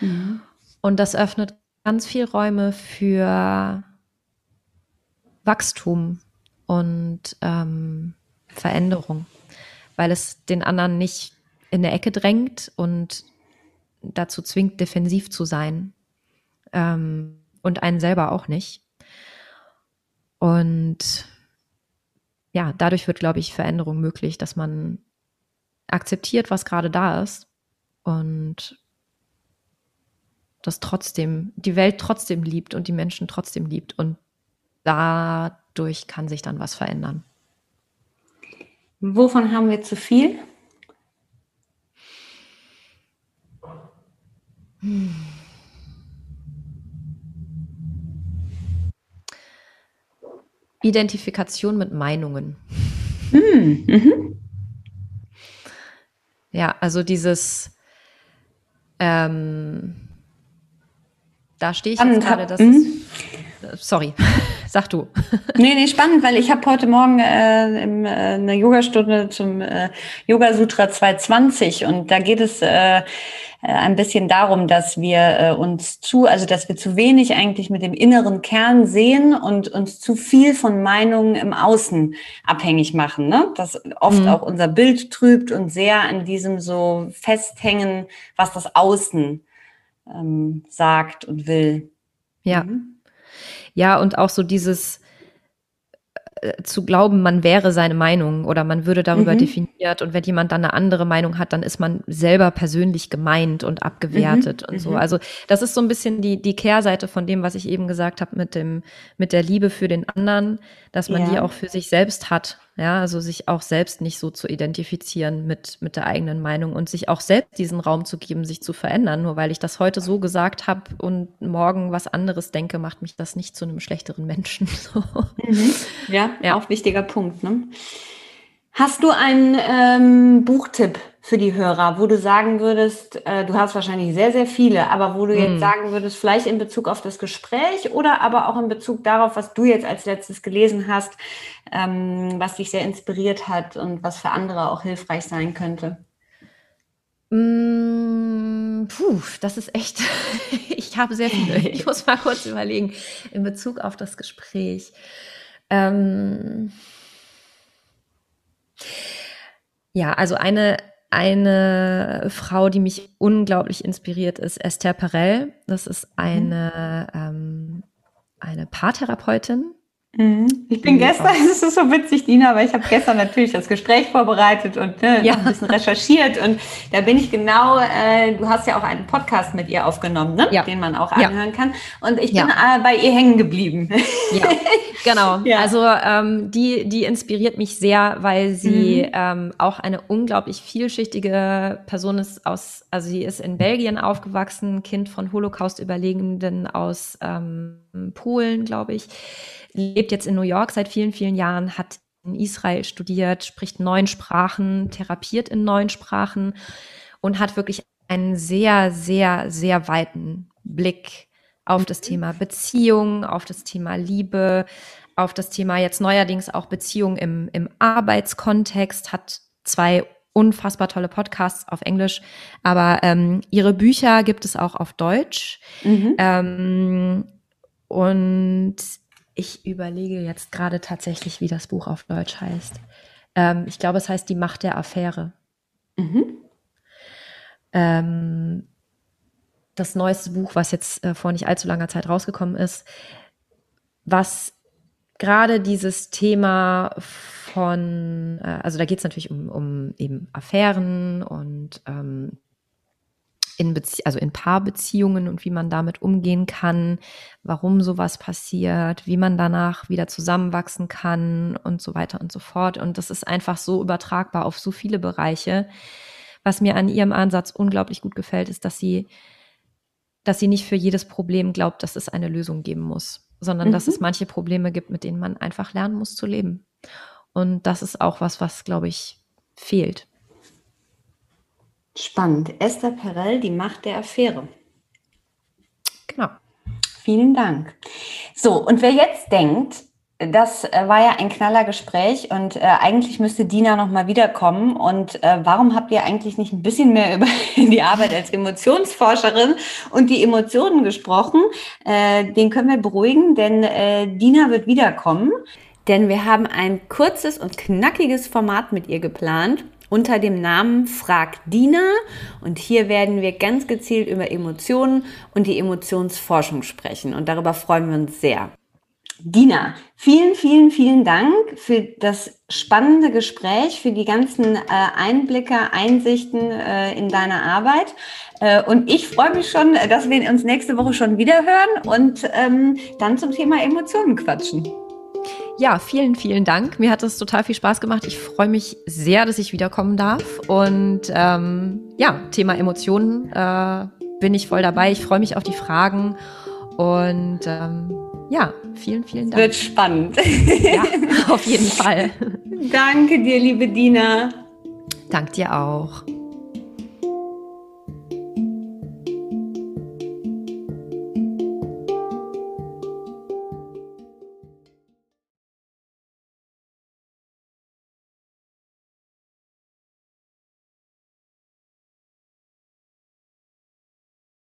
Speaker 2: Mhm. Und das öffnet ganz viel Räume für Wachstum und ähm, Veränderung, weil es den anderen nicht in der Ecke drängt und dazu zwingt, defensiv zu sein. Ähm, und einen selber auch nicht. Und ja, dadurch wird, glaube ich, Veränderung möglich, dass man akzeptiert, was gerade da ist und das trotzdem, die Welt trotzdem liebt und die Menschen trotzdem liebt. Und dadurch kann sich dann was verändern.
Speaker 1: Wovon haben wir zu viel?
Speaker 2: Identifikation mit Meinungen. Hm, mhm. Ja, also dieses, ähm, da stehe ich jetzt gerade, das mhm. ist, sorry, [LAUGHS] sag du. [LAUGHS]
Speaker 1: nee, nee, spannend, weil ich habe heute Morgen äh, im, äh, eine Yogastunde zum äh, Yoga Sutra 220 und da geht es äh, äh, ein bisschen darum, dass wir äh, uns zu, also dass wir zu wenig eigentlich mit dem inneren Kern sehen und uns zu viel von Meinungen im Außen abhängig machen. Ne? Das oft mhm. auch unser Bild trübt und sehr an diesem so festhängen, was das Außen ähm, sagt und will.
Speaker 2: Ja. Mhm. Ja, und auch so dieses, äh, zu glauben, man wäre seine Meinung oder man würde darüber mhm. definiert und wenn jemand dann eine andere Meinung hat, dann ist man selber persönlich gemeint und abgewertet mhm. und so. Mhm. Also das ist so ein bisschen die, die Kehrseite von dem, was ich eben gesagt habe mit dem, mit der Liebe für den anderen, dass man ja. die auch für sich selbst hat ja, also sich auch selbst nicht so zu identifizieren mit, mit der eigenen Meinung und sich auch selbst diesen Raum zu geben, sich zu verändern. Nur weil ich das heute so gesagt habe und morgen was anderes denke, macht mich das nicht zu einem schlechteren Menschen. [LAUGHS]
Speaker 1: Mhm. Ja, ja, auch wichtiger Punkt. Ne? Hast du einen ähm, Buchtipp für die Hörer, wo du sagen würdest, äh, du hast wahrscheinlich sehr, sehr viele, aber wo du jetzt mm. sagen würdest, vielleicht in Bezug auf das Gespräch oder aber auch in Bezug darauf, was du jetzt als letztes gelesen hast, ähm, was dich sehr inspiriert hat und was für andere auch hilfreich sein könnte?
Speaker 2: Mm, puh, das ist echt, [LAUGHS] ich habe sehr viele. [LAUGHS] Ich muss mal kurz überlegen in Bezug auf das Gespräch. Ähm, ja, also eine eine Frau, die mich unglaublich inspiriert, ist Esther Perel. Das ist eine, mhm. ähm, eine Paartherapeutin,
Speaker 1: Mhm. Ich bin gestern, [LAUGHS] es ist so witzig, Dina, weil ich habe gestern natürlich das Gespräch vorbereitet und ne, ja. ein bisschen recherchiert und da bin ich genau, äh, du hast ja auch einen Podcast mit ihr aufgenommen, ne? Ja. den man auch anhören ja. kann und ich bin äh, bei ihr hängen geblieben.
Speaker 2: Ja, [LAUGHS] genau. Also ähm, die, die inspiriert mich sehr, weil sie mhm. ähm, auch eine unglaublich vielschichtige Person ist aus, also sie ist in Belgien aufgewachsen, Kind von Holocaust-Überlebenden aus ähm, Polen, glaube ich lebt jetzt in New York seit vielen, vielen Jahren, hat in Israel studiert, spricht neun Sprachen, therapiert in neun Sprachen und hat wirklich einen sehr, sehr, sehr weiten Blick auf das Thema Beziehung, auf das Thema Liebe, auf das Thema jetzt neuerdings auch Beziehung im, im Arbeitskontext, hat zwei unfassbar tolle Podcasts auf Englisch, aber ähm, ihre Bücher gibt es auch auf Deutsch. Mhm. Ähm, und ich überlege jetzt gerade tatsächlich, wie das Buch auf Deutsch heißt. Ähm, ich glaube, es heißt Die Macht der Affäre. Mhm. Ähm, das neueste Buch, was jetzt äh, vor nicht allzu langer Zeit rausgekommen ist, was gerade dieses Thema von, äh, also da geht es natürlich um, um eben Affären und ähm, in Bezie also in Paarbeziehungen und wie man damit umgehen kann, warum sowas passiert, wie man danach wieder zusammenwachsen kann und so weiter und so fort. Und das ist einfach so übertragbar auf so viele Bereiche. Was mir an ihrem Ansatz unglaublich gut gefällt, ist, dass sie, dass sie nicht für jedes Problem glaubt, dass es eine Lösung geben muss, sondern mhm. dass es manche Probleme gibt, mit denen man einfach lernen muss zu leben. Und das ist auch was, was, glaube ich, fehlt.
Speaker 1: Spannend. Esther Perel, die Macht der Affäre.
Speaker 2: Genau.
Speaker 1: Vielen Dank. So, und wer jetzt denkt, das äh, war ja ein knaller Gespräch und äh, eigentlich müsste Dina noch mal wiederkommen. Und äh, warum habt ihr eigentlich nicht ein bisschen mehr [LAUGHS] über die Arbeit als Emotionsforscherin und die Emotionen gesprochen? Äh, den können wir beruhigen, denn äh, Dina wird wiederkommen denn wir haben ein kurzes und knackiges Format mit ihr geplant unter dem Namen Frag Dina und hier werden wir ganz gezielt über Emotionen und die Emotionsforschung sprechen und darüber freuen wir uns sehr. Dina, vielen, vielen, vielen Dank für das spannende Gespräch, für die ganzen äh, Einblicke, Einsichten äh, in deine Arbeit. Äh, und ich freue mich schon, dass wir uns nächste Woche schon wieder hören und ähm, dann zum Thema Emotionen quatschen.
Speaker 2: Ja, vielen, vielen Dank. Mir hat es total viel Spaß gemacht. Ich freue mich sehr, dass ich wiederkommen darf. Und ähm, ja, Thema Emotionen äh, bin ich voll dabei. Ich freue mich auf die Fragen. Und ähm, ja, vielen, vielen Dank.
Speaker 1: Wird spannend.
Speaker 2: Ja, [LAUGHS] auf jeden Fall.
Speaker 1: Danke dir, liebe Dina.
Speaker 2: Dank dir auch.